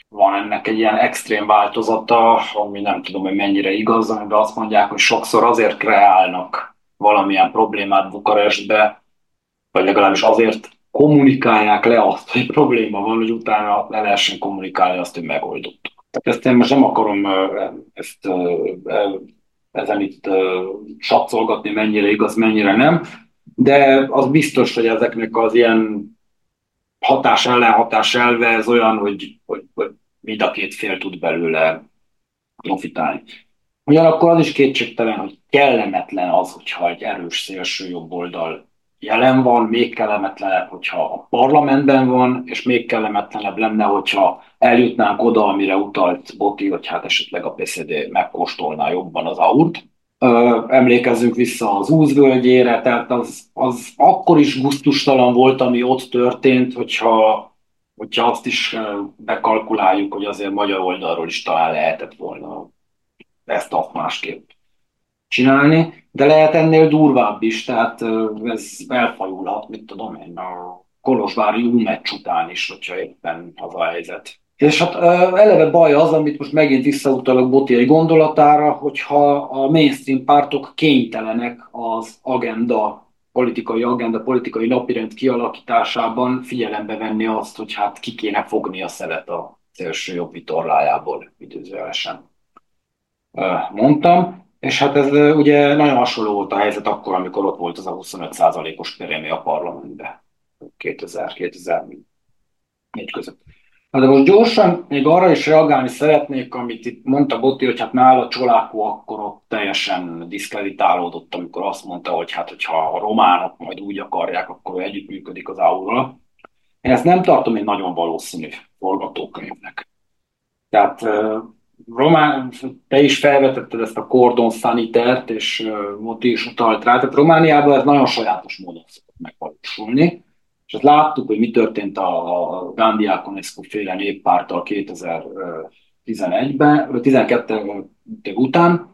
van ennek egy ilyen extrém változata, ami nem tudom, hogy mennyire igaz, de azt mondják, hogy sokszor azért kreálnak valamilyen problémát Bukarestbe, vagy legalábbis azért kommunikálják le azt, hogy probléma van, hogy utána le lehessen kommunikálni azt, hogy megoldottuk. Ezt én most nem akarom ezt, ezen itt satszolgatni, mennyire igaz, mennyire nem, de az biztos, hogy ezeknek az ilyen hatás ellen hatás elve, ez olyan, hogy, hogy, hogy mind a két fél tud belőle profitálni. Ugyanakkor az is kétségtelen, hogy kellemetlen az, hogyha egy erős szélső jobb oldal jelen van, még kellemetlenebb, hogyha a parlamentben van, és még kellemetlenebb lenne, hogyha eljutnánk oda, amire utalt Boti, hogy hát esetleg a PCD megkóstolná jobban az aut. Emlékezzünk vissza az úzvölgyére, tehát az, az akkor is guztustalan volt, ami ott történt, hogyha, hogyha azt is bekalkuláljuk, hogy azért magyar oldalról is talán lehetett volna ezt a másképp csinálni, de lehet ennél durvább is, tehát ez elfajulhat, mit tudom én, a Kolozsvári U-meccs után is, hogyha éppen az a helyzet. És hát eleve baj az, amit most megint visszautalok Botiai gondolatára, hogyha a mainstream pártok kénytelenek az agenda, politikai agenda, politikai napirend kialakításában figyelembe venni azt, hogy hát ki kéne fogni a szelet a szélső jobb vitorlájából, időzőjelesen mondtam. És hát ez ugye nagyon hasonló volt a helyzet akkor, amikor ott volt az a 25%-os prémia a parlamentben 2000-2004 között. Na de most gyorsan még arra is reagálni szeretnék, amit itt mondta Botti, hogy hát nála Csolákó akkor ott teljesen diszkreditálódott, amikor azt mondta, hogy hát hogyha a románok majd úgy akarják, akkor együttműködik az ául Én ezt nem tartom egy nagyon valószínű forgatókönyvnek. Tehát Román, te is felvetetted ezt a kordon szanitert, és Moti is utalt rá, tehát Romániában ez nagyon sajátos módon szokott megvalósulni, és ezt láttuk, hogy mi történt a, a Gandhi Akonescu féle néppárttal 2011-ben, 12 után.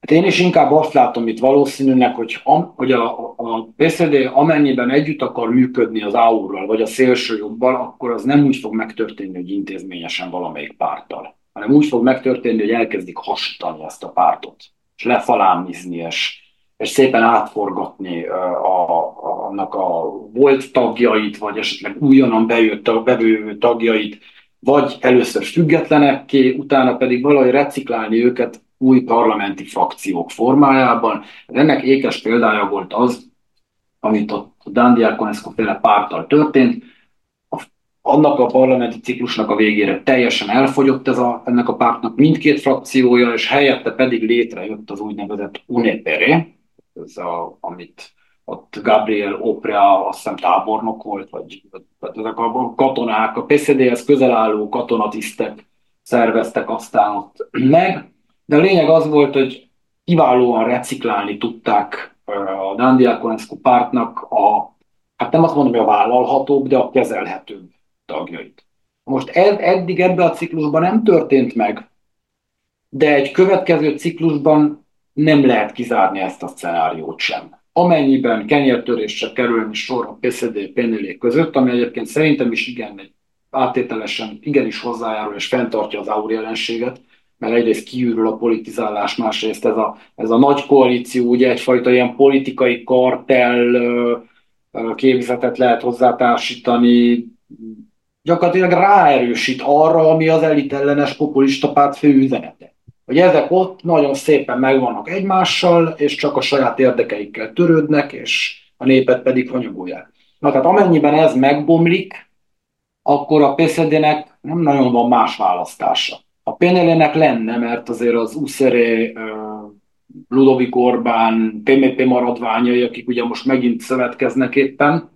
Hát én is inkább azt látom itt valószínűnek, hogy, a, hogy a, a PSD amennyiben együtt akar működni az AU-ral, vagy a szélső jobbal, akkor az nem úgy fog megtörténni, hogy intézményesen valamelyik párttal hanem úgy fog megtörténni, hogy elkezdik hasítani ezt a pártot, és lefalámizni, és, és szépen átforgatni a, a, annak a volt tagjait, vagy esetleg újonnan bejött a bevő tagjait, vagy először függetlenekké, utána pedig valahogy reciklálni őket új parlamenti frakciók formájában. Ennek ékes példája volt az, amit a Dan Diakonescu féle párttal történt, annak a parlamenti ciklusnak a végére teljesen elfogyott ez a, ennek a pártnak mindkét frakciója, és helyette pedig létrejött az úgynevezett UNEPERE, ez a, amit ott Gabriel Oprea, azt hiszem tábornok volt, vagy, vagy ezek a katonák, a PCD-hez közel álló katonatisztek szerveztek aztán ott meg, de a lényeg az volt, hogy kiválóan reciklálni tudták a Dandiakonescu pártnak a, hát nem azt mondom, hogy a vállalhatóbb, de a kezelhetőbb tagjait. Most ed, eddig ebben a ciklusban nem történt meg, de egy következő ciklusban nem lehet kizárni ezt a szenáriót sem. Amennyiben kenyértörésre kerülni sor a PCD pénélé között, ami egyébként szerintem is igen, egy áttételesen igenis hozzájárul és fenntartja az aur jelenséget, mert egyrészt kiürül a politizálás, másrészt ez a, ez a nagy koalíció, ugye egyfajta ilyen politikai kartel képzetet lehet hozzátársítani, gyakorlatilag ráerősít arra, ami az elitellenes populista párt fő üzenete. Hogy ezek ott nagyon szépen megvannak egymással, és csak a saját érdekeikkel törődnek, és a népet pedig hanyagolják. Na tehát amennyiben ez megbomlik, akkor a PSD-nek nem nagyon van más választása. A PNL-nek lenne, mert azért az USZERE, Ludovik Orbán, PMP maradványai, akik ugye most megint szövetkeznek éppen,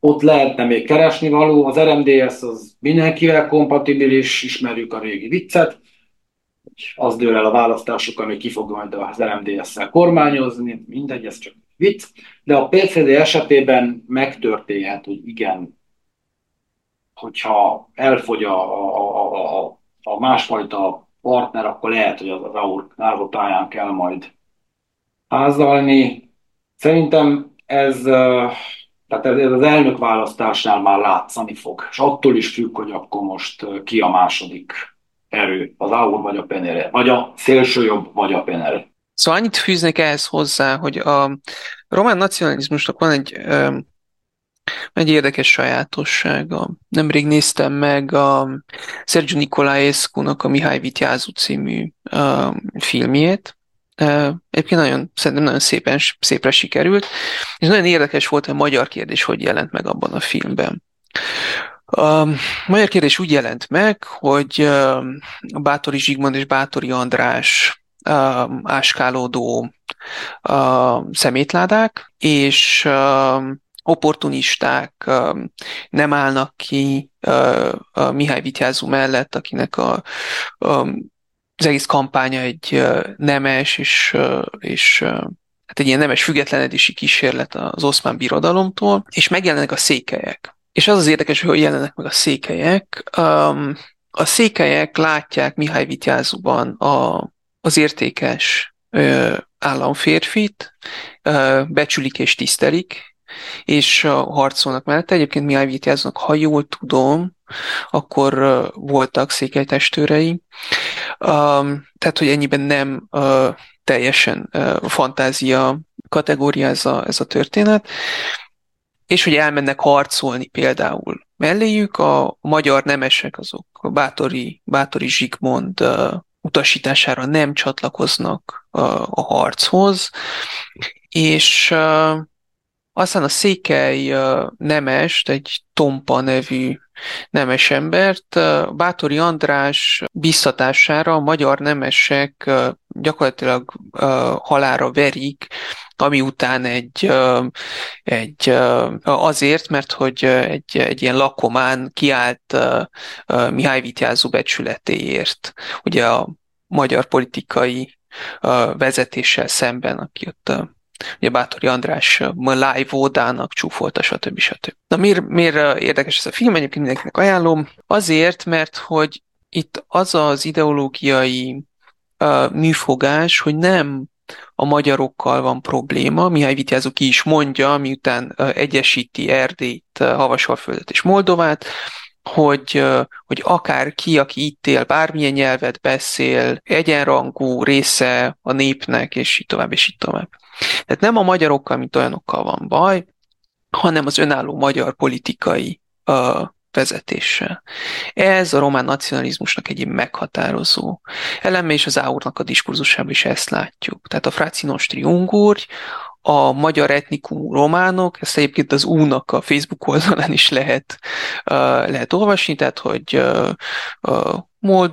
ott lehetne még keresni való. Az RMDS az mindenkivel kompatibilis, ismerjük a régi viccet, az dől el a választásokon, hogy ki fog majd az RMDS-szel kormányozni, mindegy, ez csak vicc. De a PCD esetében megtörténhet, hogy igen, hogyha elfogy a, a, a, a másfajta partner, akkor lehet, hogy az, AUR táján kell majd házalni. Szerintem ez tehát ez az elnök választásnál már látszani fog, és attól is függ, hogy akkor most ki a második erő, az AUR vagy a PNR, vagy a szélsőjobb, vagy a PNR. Szóval annyit fűznék ehhez hozzá, hogy a román nacionalizmusnak van egy, egy érdekes sajátossága. Nemrég néztem meg a Sergio Nicolaescu-nak a Mihály Vityázú című filmjét, Egyébként nagyon, szerintem nagyon szépen, szépre sikerült, és nagyon érdekes volt, hogy a magyar kérdés hogy jelent meg abban a filmben. A magyar kérdés úgy jelent meg, hogy a Bátori Zsigmond és Bátori András áskálódó szemétládák, és opportunisták nem állnak ki Mihály Vityázú mellett, akinek a, az egész kampánya egy nemes és, és hát egy ilyen nemes függetlenedési kísérlet az oszmán birodalomtól, és megjelennek a székelyek. És az az érdekes, hogy jelennek meg a székelyek. A székelyek látják Mihály Vityázóban a, az értékes államférfit, becsülik és tisztelik, és harcolnak mellette. Egyébként Mihály Vityázónak, ha jól tudom, akkor voltak székelytestőrei. Tehát, hogy ennyiben nem teljesen fantázia kategóriázza ez a történet, és hogy elmennek harcolni például melléjük, a magyar nemesek azok a Bátori, Bátori Zsigmond utasítására nem csatlakoznak a harchoz, és aztán a székely nemest, egy Tompa nevű nemes embert, Bátori András biztatására a magyar nemesek gyakorlatilag halára verik, ami után egy, egy azért, mert hogy egy, egy ilyen lakomán kiállt Mihály Vityázó becsületéért. Ugye a magyar politikai vezetéssel szemben, aki ott ugye Bátori András live Vodának csúfolta, stb. stb. Na miért, miért érdekes ez a film? Egyébként mindenkinek ajánlom. Azért, mert hogy itt az az ideológiai uh, műfogás, hogy nem a magyarokkal van probléma, Mihály Vityázó ki is mondja, miután egyesíti Erdélyt, Havasalföldet és Moldovát, hogy, hogy akár ki, aki itt él, bármilyen nyelvet beszél, egyenrangú része a népnek, és így tovább, és így tovább. Tehát nem a magyarokkal, mint olyanokkal van baj, hanem az önálló magyar politikai uh, vezetéssel. Ez a román nacionalizmusnak egy meghatározó eleme, és az Áurnak a diskurzusában is ezt látjuk. Tehát a Fráci Nostri Ungurgy, a magyar etnikumú románok, ezt egyébként az U-nak a Facebook oldalán is lehet, uh, lehet olvasni, tehát hogy uh, uh, mold,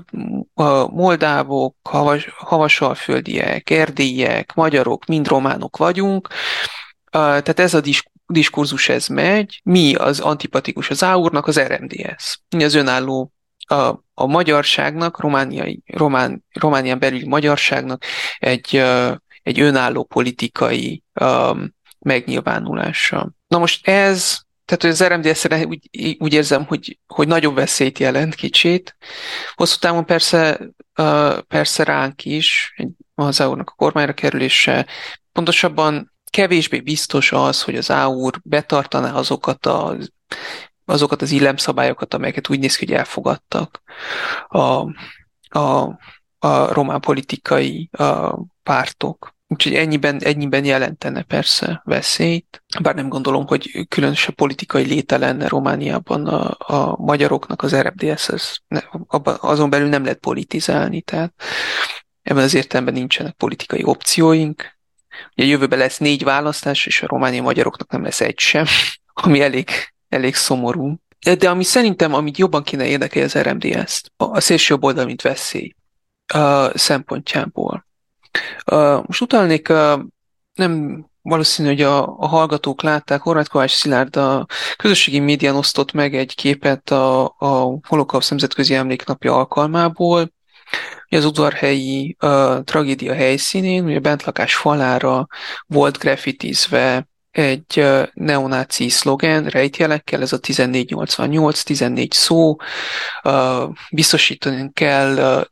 moldávok, havas, havasalföldiek, erdélyiek, magyarok, mind románok vagyunk, tehát ez a disk, diskurzus ez megy, mi az antipatikus az Áurnak, az RMDS. Mi az önálló a, a magyarságnak, romániai, román, Románián belüli magyarságnak egy, egy önálló politikai um, megnyilvánulása. Na most ez, tehát hogy az RMDS úgy, úgy érzem, hogy, hogy nagyobb veszélyt jelent kicsit. Hosszú távon persze, uh, persze ránk is, az EU-nak a kormányra kerülése, pontosabban kevésbé biztos az, hogy az AUR betartaná azokat a azokat az illemszabályokat, amelyeket úgy néz ki, hogy elfogadtak a, a, a román politikai a pártok. Úgyhogy ennyiben, ennyiben jelentene persze veszélyt, bár nem gondolom, hogy különösebb politikai léte lenne Romániában a, a magyaroknak az RFDS, az, ne, abban, azon belül nem lehet politizálni, tehát ebben az értelemben nincsenek politikai opcióink, Ugye jövőben lesz négy választás, és a romániai magyaroknak nem lesz egy sem, ami elég, elég szomorú. De ami szerintem, amit jobban kéne érdekelni az RMDS-t, a jobb oldal, mint veszély a szempontjából. Most utalnék, nem valószínű, hogy a, a hallgatók látták, Horváth Kovács Szilárd a közösségi médián osztott meg egy képet a, a Holokauszt Nemzetközi Emléknapja alkalmából, az udvarhelyi uh, tragédia helyszínén, ugye a bentlakás falára volt graffitizve egy neonáci szlogen, rejtjelekkel, ez a 1488, 14 szó, biztosítani kell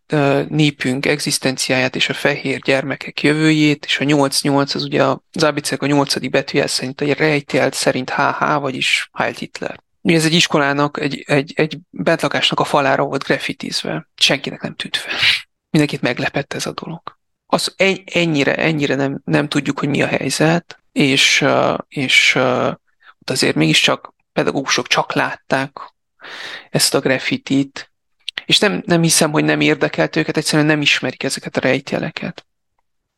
népünk egzisztenciáját és a fehér gyermekek jövőjét, és a 88 az ugye az ABC a 8. betűje szerint egy rejtjelt szerint HH, vagyis Heil Hitler. Ez egy iskolának, egy, egy, egy bentlakásnak a falára volt graffitizve. Senkinek nem tűnt fel. Mindenkit meglepett ez a dolog. Az ennyire, ennyire nem, nem tudjuk, hogy mi a helyzet, és, és azért mégiscsak pedagógusok csak látták ezt a graffitit, és nem, nem hiszem, hogy nem érdekelt őket, egyszerűen nem ismerik ezeket a rejtjeleket.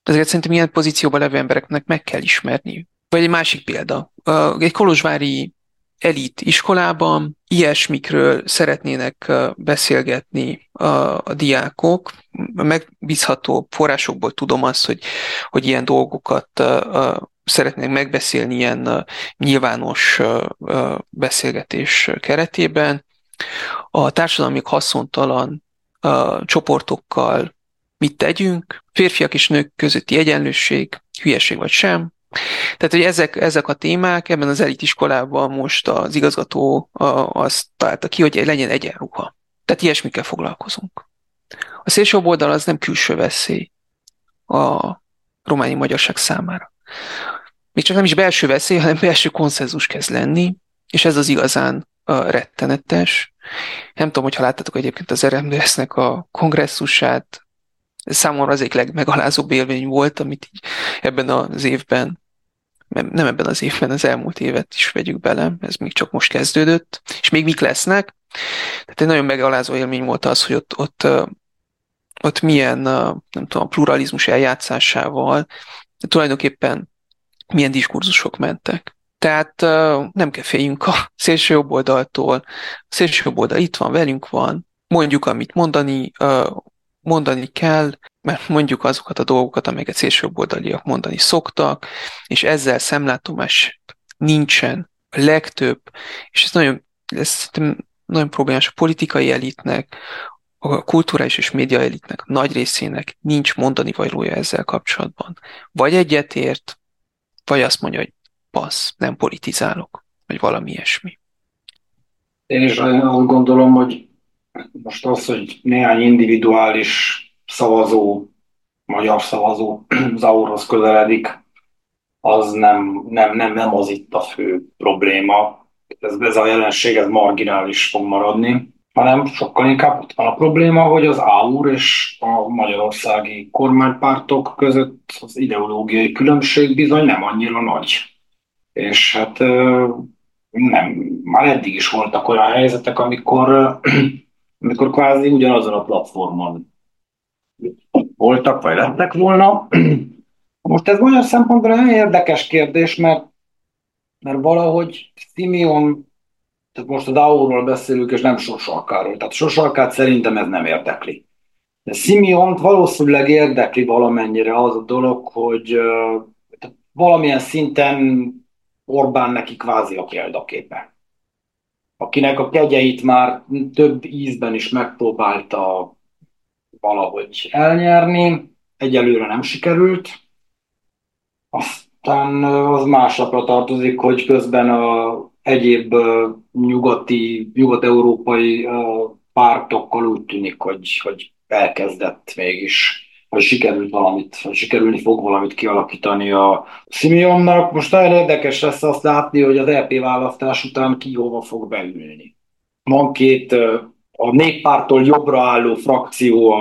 Ezeket szerintem ilyen pozícióban levő embereknek meg kell ismerni. Vagy egy másik példa. Egy kolozsvári elit iskolában ilyesmikről szeretnének beszélgetni a, a diákok. Megbízható forrásokból tudom azt, hogy, hogy ilyen dolgokat szeretnének megbeszélni ilyen nyilvános beszélgetés keretében. A társadalmi haszontalan csoportokkal mit tegyünk, férfiak és nők közötti egyenlőség, hülyeség vagy sem, tehát, hogy ezek, ezek a témák ebben az elit iskolában most az igazgató azt találta ki, hogy legyen egyenruha. Tehát ilyesmikkel foglalkozunk. A szélső oldal az nem külső veszély a románi magyarság számára. Még csak nem is belső veszély, hanem belső konszenzus kezd lenni, és ez az igazán a rettenetes. Nem tudom, hogyha láttatok egyébként az RMDS-nek a kongresszusát, számomra az egyik legmegalázóbb élmény volt, amit így ebben az évben nem ebben az évben, az elmúlt évet is vegyük bele, ez még csak most kezdődött, és még mik lesznek. Tehát egy nagyon megalázó élmény volt az, hogy ott, ott, ott milyen, nem tudom, pluralizmus eljátszásával, tulajdonképpen milyen diskurzusok mentek. Tehát nem kell féljünk a szélső jobb oldaltól. A szélső jobb oldal itt van, velünk van, mondjuk, amit mondani, mondani kell, mert mondjuk azokat a dolgokat, amelyeket szélsőjobboldaliak mondani szoktak, és ezzel szemlátomás nincsen a legtöbb, és ez nagyon, ez nagyon problémás a politikai elitnek, a kulturális és média elitnek nagy részének nincs mondani valója ezzel kapcsolatban. Vagy egyetért, vagy azt mondja, hogy passz, nem politizálok, vagy valami ilyesmi. Én is azt gondolom, hogy most az, hogy néhány individuális szavazó, magyar szavazó Zaurhoz közeledik, az nem, nem, nem, nem az itt a fő probléma. Ez, ez a jelenség ez marginális fog maradni, hanem sokkal inkább ott van a probléma, hogy az AUR és a magyarországi kormánypártok között az ideológiai különbség bizony nem annyira nagy. És hát nem, már eddig is voltak olyan helyzetek, amikor, amikor kvázi ugyanazon a platformon voltak, vagy lettek volna. Most ez olyan szempontból egy érdekes kérdés, mert, mert valahogy Simeon, tehát most a DAO-ról beszélünk, és nem Sosalkáról. Tehát Sosalkát szerintem ez nem érdekli. De Simeont valószínűleg érdekli valamennyire az a dolog, hogy valamilyen szinten Orbán neki kvázi a példaképe. Akinek a kegyeit már több ízben is megpróbálta valahogy elnyerni, egyelőre nem sikerült. Aztán az másnapra tartozik, hogy közben a egyéb nyugati, nyugat-európai pártokkal úgy tűnik, hogy, hogy elkezdett mégis, hogy sikerült valamit, hogy sikerülni fog valamit kialakítani a Simeonnak. Most nagyon érdekes lesz azt látni, hogy az LP e választás után ki hova fog beülni. Van két a néppártól jobbra álló frakció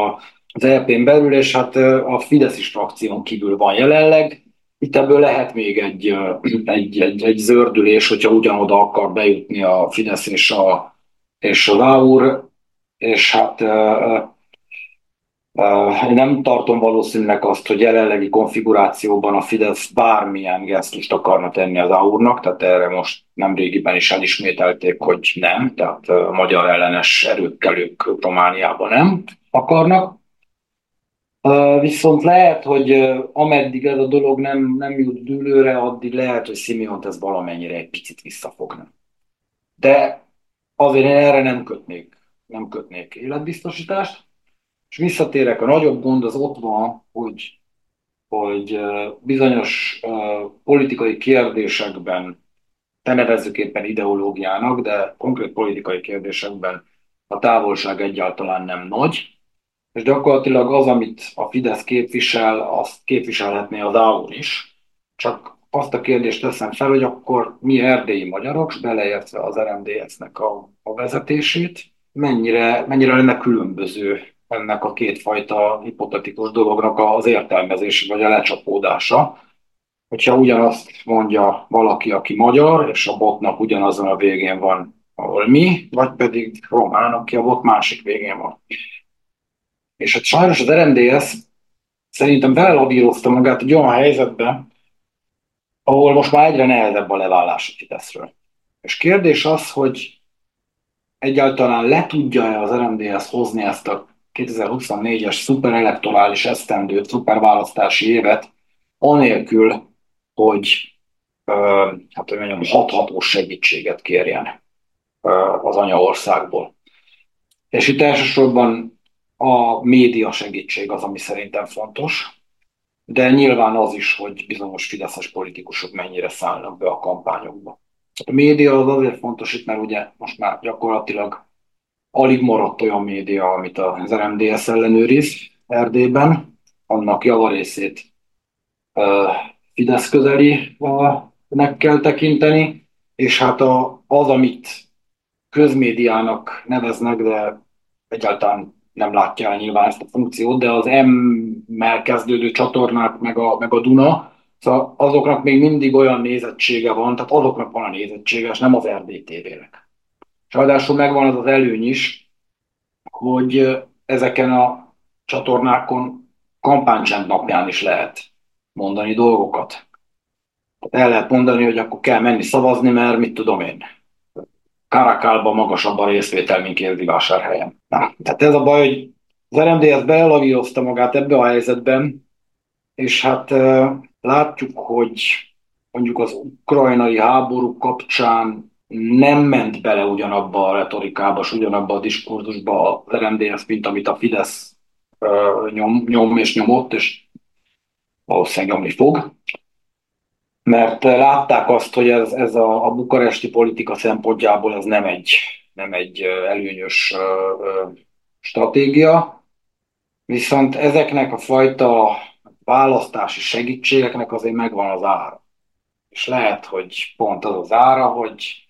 az LP-n belül, és hát a Fidesz is frakción kívül van jelenleg. Itt ebből lehet még egy, egy, egy, egy zördülés, hogyha ugyanoda akar bejutni a Fidesz és a, és a Laur, és hát én nem tartom valószínűleg azt, hogy jelenlegi konfigurációban a Fidesz bármilyen gesztust akarna tenni az AUR-nak, tehát erre most nem régiben is elismételték, hogy nem, tehát magyar ellenes erőkkel ők Romániában nem akarnak. Viszont lehet, hogy ameddig ez a dolog nem, nem jut dűlőre, addig lehet, hogy Simeont ez valamennyire egy picit visszafogna. De azért én erre nem kötnék, nem kötnék életbiztosítást. És visszatérek, a nagyobb gond az ott van, hogy, hogy bizonyos politikai kérdésekben, te nevezzük éppen ideológiának, de konkrét politikai kérdésekben a távolság egyáltalán nem nagy, és gyakorlatilag az, amit a Fidesz képvisel, azt képviselhetné az AUN is, csak azt a kérdést teszem fel, hogy akkor mi erdélyi magyarok, beleértve az RMDS-nek a, a vezetését, mennyire, mennyire lenne különböző ennek a kétfajta hipotetikus dolognak az értelmezés vagy a lecsapódása. Hogyha ugyanazt mondja valaki, aki magyar, és a botnak ugyanazon a végén van, ahol mi, vagy pedig román, aki a bot másik végén van. És hát sajnos az RMDS szerintem belavírozta magát egy olyan helyzetbe, ahol most már egyre nehezebb a levállás a Fideszről. És kérdés az, hogy egyáltalán le tudja-e az RMDS hozni ezt a 2024-es szuperelektorális esztendőt, szuperválasztási évet, anélkül, hogy ö, hát, hogy mondjam, hathatós segítséget kérjen ö, az anyaországból. És itt elsősorban a média segítség az, ami szerintem fontos, de nyilván az is, hogy bizonyos fideszes politikusok mennyire szállnak be a kampányokba. A média az azért fontos itt, mert ugye most már gyakorlatilag alig maradt olyan média, amit az RMDS ellenőriz Erdélyben, annak javarészét Fidesz közeli nek kell tekinteni, és hát a, az, amit közmédiának neveznek, de egyáltalán nem látja el nyilván ezt a funkciót, de az M-mel kezdődő csatornák, meg a, meg a Duna, szóval azoknak még mindig olyan nézettsége van, tehát azoknak van a nézettsége, és nem az RDTV-nek. És ráadásul megvan az az előny is, hogy ezeken a csatornákon kampánycsend napján is lehet mondani dolgokat. El lehet mondani, hogy akkor kell menni szavazni, mert mit tudom én, Karakálba magasabb a részvétel, mint Kérdi vásárhelyen. Na, tehát ez a baj, hogy az RMDS beelavírozta magát ebbe a helyzetben, és hát látjuk, hogy mondjuk az ukrajnai háború kapcsán nem ment bele ugyanabba a retorikába, és ugyanabba a diskurzusba az RMDS, mint amit a Fidesz nyom, nyom és nyomott, és valószínűleg nyomni fog. Mert látták azt, hogy ez, ez a, a bukaresti politika szempontjából ez nem egy, nem egy előnyös stratégia, viszont ezeknek a fajta választási segítségeknek azért megvan az ára. És lehet, hogy pont az az ára, hogy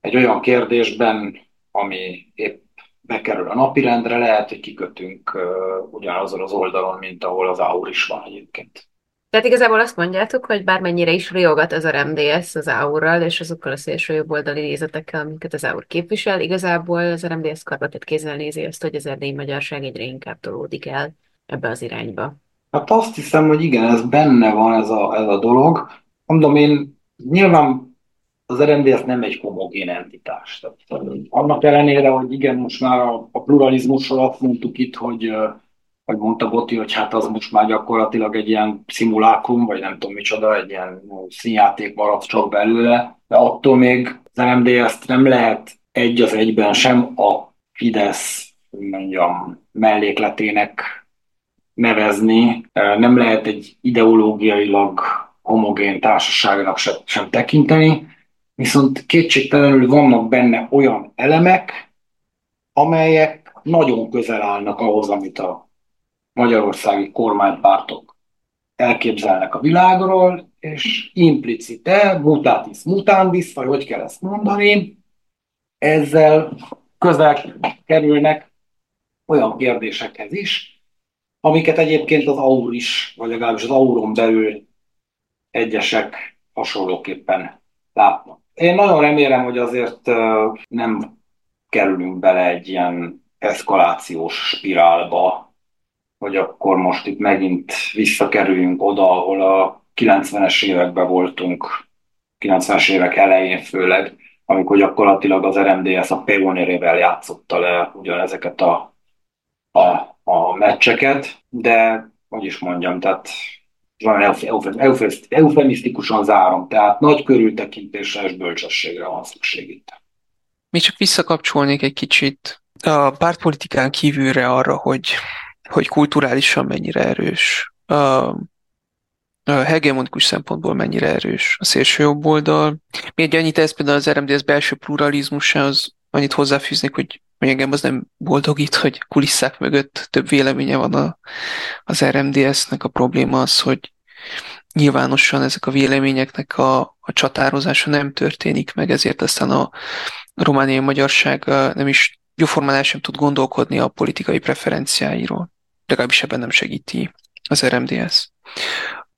egy olyan kérdésben, ami épp bekerül a napirendre, lehet, hogy kikötünk ugyanazon az oldalon, mint ahol az AUR is van egyébként. Tehát igazából azt mondjátok, hogy bármennyire is riogat az a RMDS az AUR-ral és azokkal a szélső jobboldali nézetekkel, amiket az AUR képvisel, igazából az RMDS karbatett kézzel nézi azt, hogy az erdélyi magyarság egyre inkább tolódik el ebbe az irányba. Hát azt hiszem, hogy igen, ez benne van ez a, ez a dolog. Mondom én, nyilván az RMDS nem egy homogén entitás. Tehát, annak ellenére, hogy igen, most már a, a pluralizmusról azt mondtuk itt, hogy vagy mondta Boti, hogy hát az most már gyakorlatilag egy ilyen szimulákum, vagy nem tudom micsoda, egy ilyen színjáték maradt csak belőle, de attól még az MDS-t nem lehet egy az egyben sem a Fidesz, mondjam, mellékletének nevezni, nem lehet egy ideológiailag homogén társaságnak sem, sem tekinteni, viszont kétségtelenül vannak benne olyan elemek, amelyek nagyon közel állnak ahhoz, amit a magyarországi kormánypártok elképzelnek a világról, és implicite, mutatis mutandis, vagy hogy kell ezt mondani, ezzel közel kerülnek olyan kérdésekhez is, amiket egyébként az AUR is, vagy legalábbis az AURon belül egyesek hasonlóképpen látnak. Én nagyon remélem, hogy azért nem kerülünk bele egy ilyen eszkalációs spirálba, hogy akkor most itt megint visszakerüljünk oda, ahol a 90-es években voltunk, 90-es évek elején főleg, amikor gyakorlatilag az RMDS a Pioneerével játszotta le ugyanezeket a, a, a meccseket, de hogy is mondjam, tehát van eufemisztikusan zárom, tehát nagy körültekintésre és bölcsességre van szükség itt. Még csak visszakapcsolnék egy kicsit a pártpolitikán kívülre arra, hogy hogy kulturálisan mennyire erős, a, a hegemonikus szempontból mennyire erős a szélső jobb oldal. Még annyit ez például az RMDS belső pluralizmusához annyit hozzáfűznék, hogy, hogy engem az nem boldogít, hogy kulisszák mögött több véleménye van a, az RMDS-nek. A probléma az, hogy nyilvánosan ezek a véleményeknek a, a csatározása nem történik meg, ezért aztán a, romániai magyarság nem is jóformán sem tud gondolkodni a politikai preferenciáiról legalábbis ebben nem segíti az RMDS.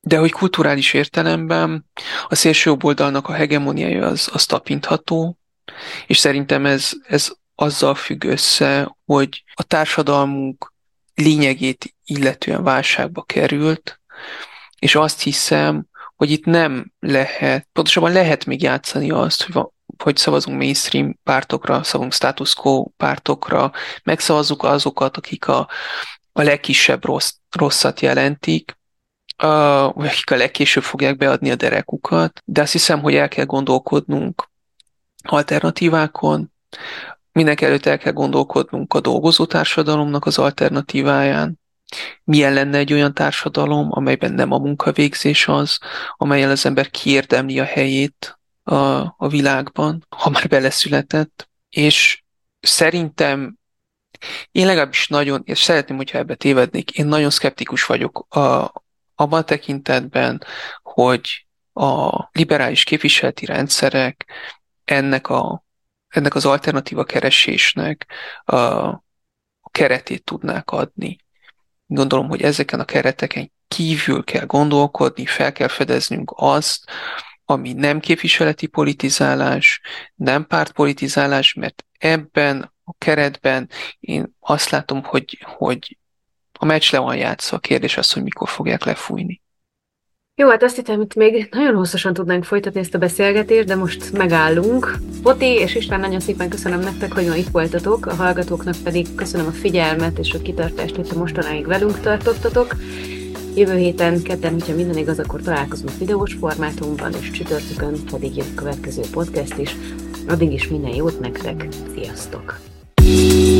De hogy kulturális értelemben a szélső oldalnak a hegemoniája az, az tapintható, és szerintem ez, ez azzal függ össze, hogy a társadalmunk lényegét illetően válságba került, és azt hiszem, hogy itt nem lehet, pontosabban lehet még játszani azt, hogy, hogy szavazunk mainstream pártokra, szavazunk status quo pártokra, megszavazzuk azokat, akik a, a legkisebb rossz, rosszat jelentik, uh, akik a legkésőbb fogják beadni a derekukat, de azt hiszem, hogy el kell gondolkodnunk alternatívákon, mindenek előtt el kell gondolkodnunk a dolgozó társadalomnak az alternatíváján, milyen lenne egy olyan társadalom, amelyben nem a munkavégzés az, amelyen az ember kiérdemli a helyét a, a világban, ha már beleszületett, és szerintem én legalábbis nagyon, és szeretném, hogyha ebbe tévednék, én nagyon szkeptikus vagyok a, abban tekintetben, hogy a liberális képviseleti rendszerek ennek, a, ennek az alternatíva keresésnek a, a keretét tudnák adni. Gondolom, hogy ezeken a kereteken kívül kell gondolkodni, fel kell fedeznünk azt, ami nem képviseleti politizálás, nem pártpolitizálás, mert ebben a keretben én azt látom, hogy, hogy a meccs le van játszva, a kérdés az, hogy mikor fogják lefújni. Jó, hát azt hittem, hogy még nagyon hosszasan tudnánk folytatni ezt a beszélgetést, de most megállunk. Poti és István, nagyon szépen köszönöm nektek, hogy ma itt voltatok, a hallgatóknak pedig köszönöm a figyelmet és a kitartást, hogy a mostanáig velünk tartottatok. Jövő héten, kedden, hogyha minden igaz, akkor találkozunk videós formátumban, és csütörtökön pedig jön a következő podcast is. Addig is minden jót nektek, sziasztok! Thank you.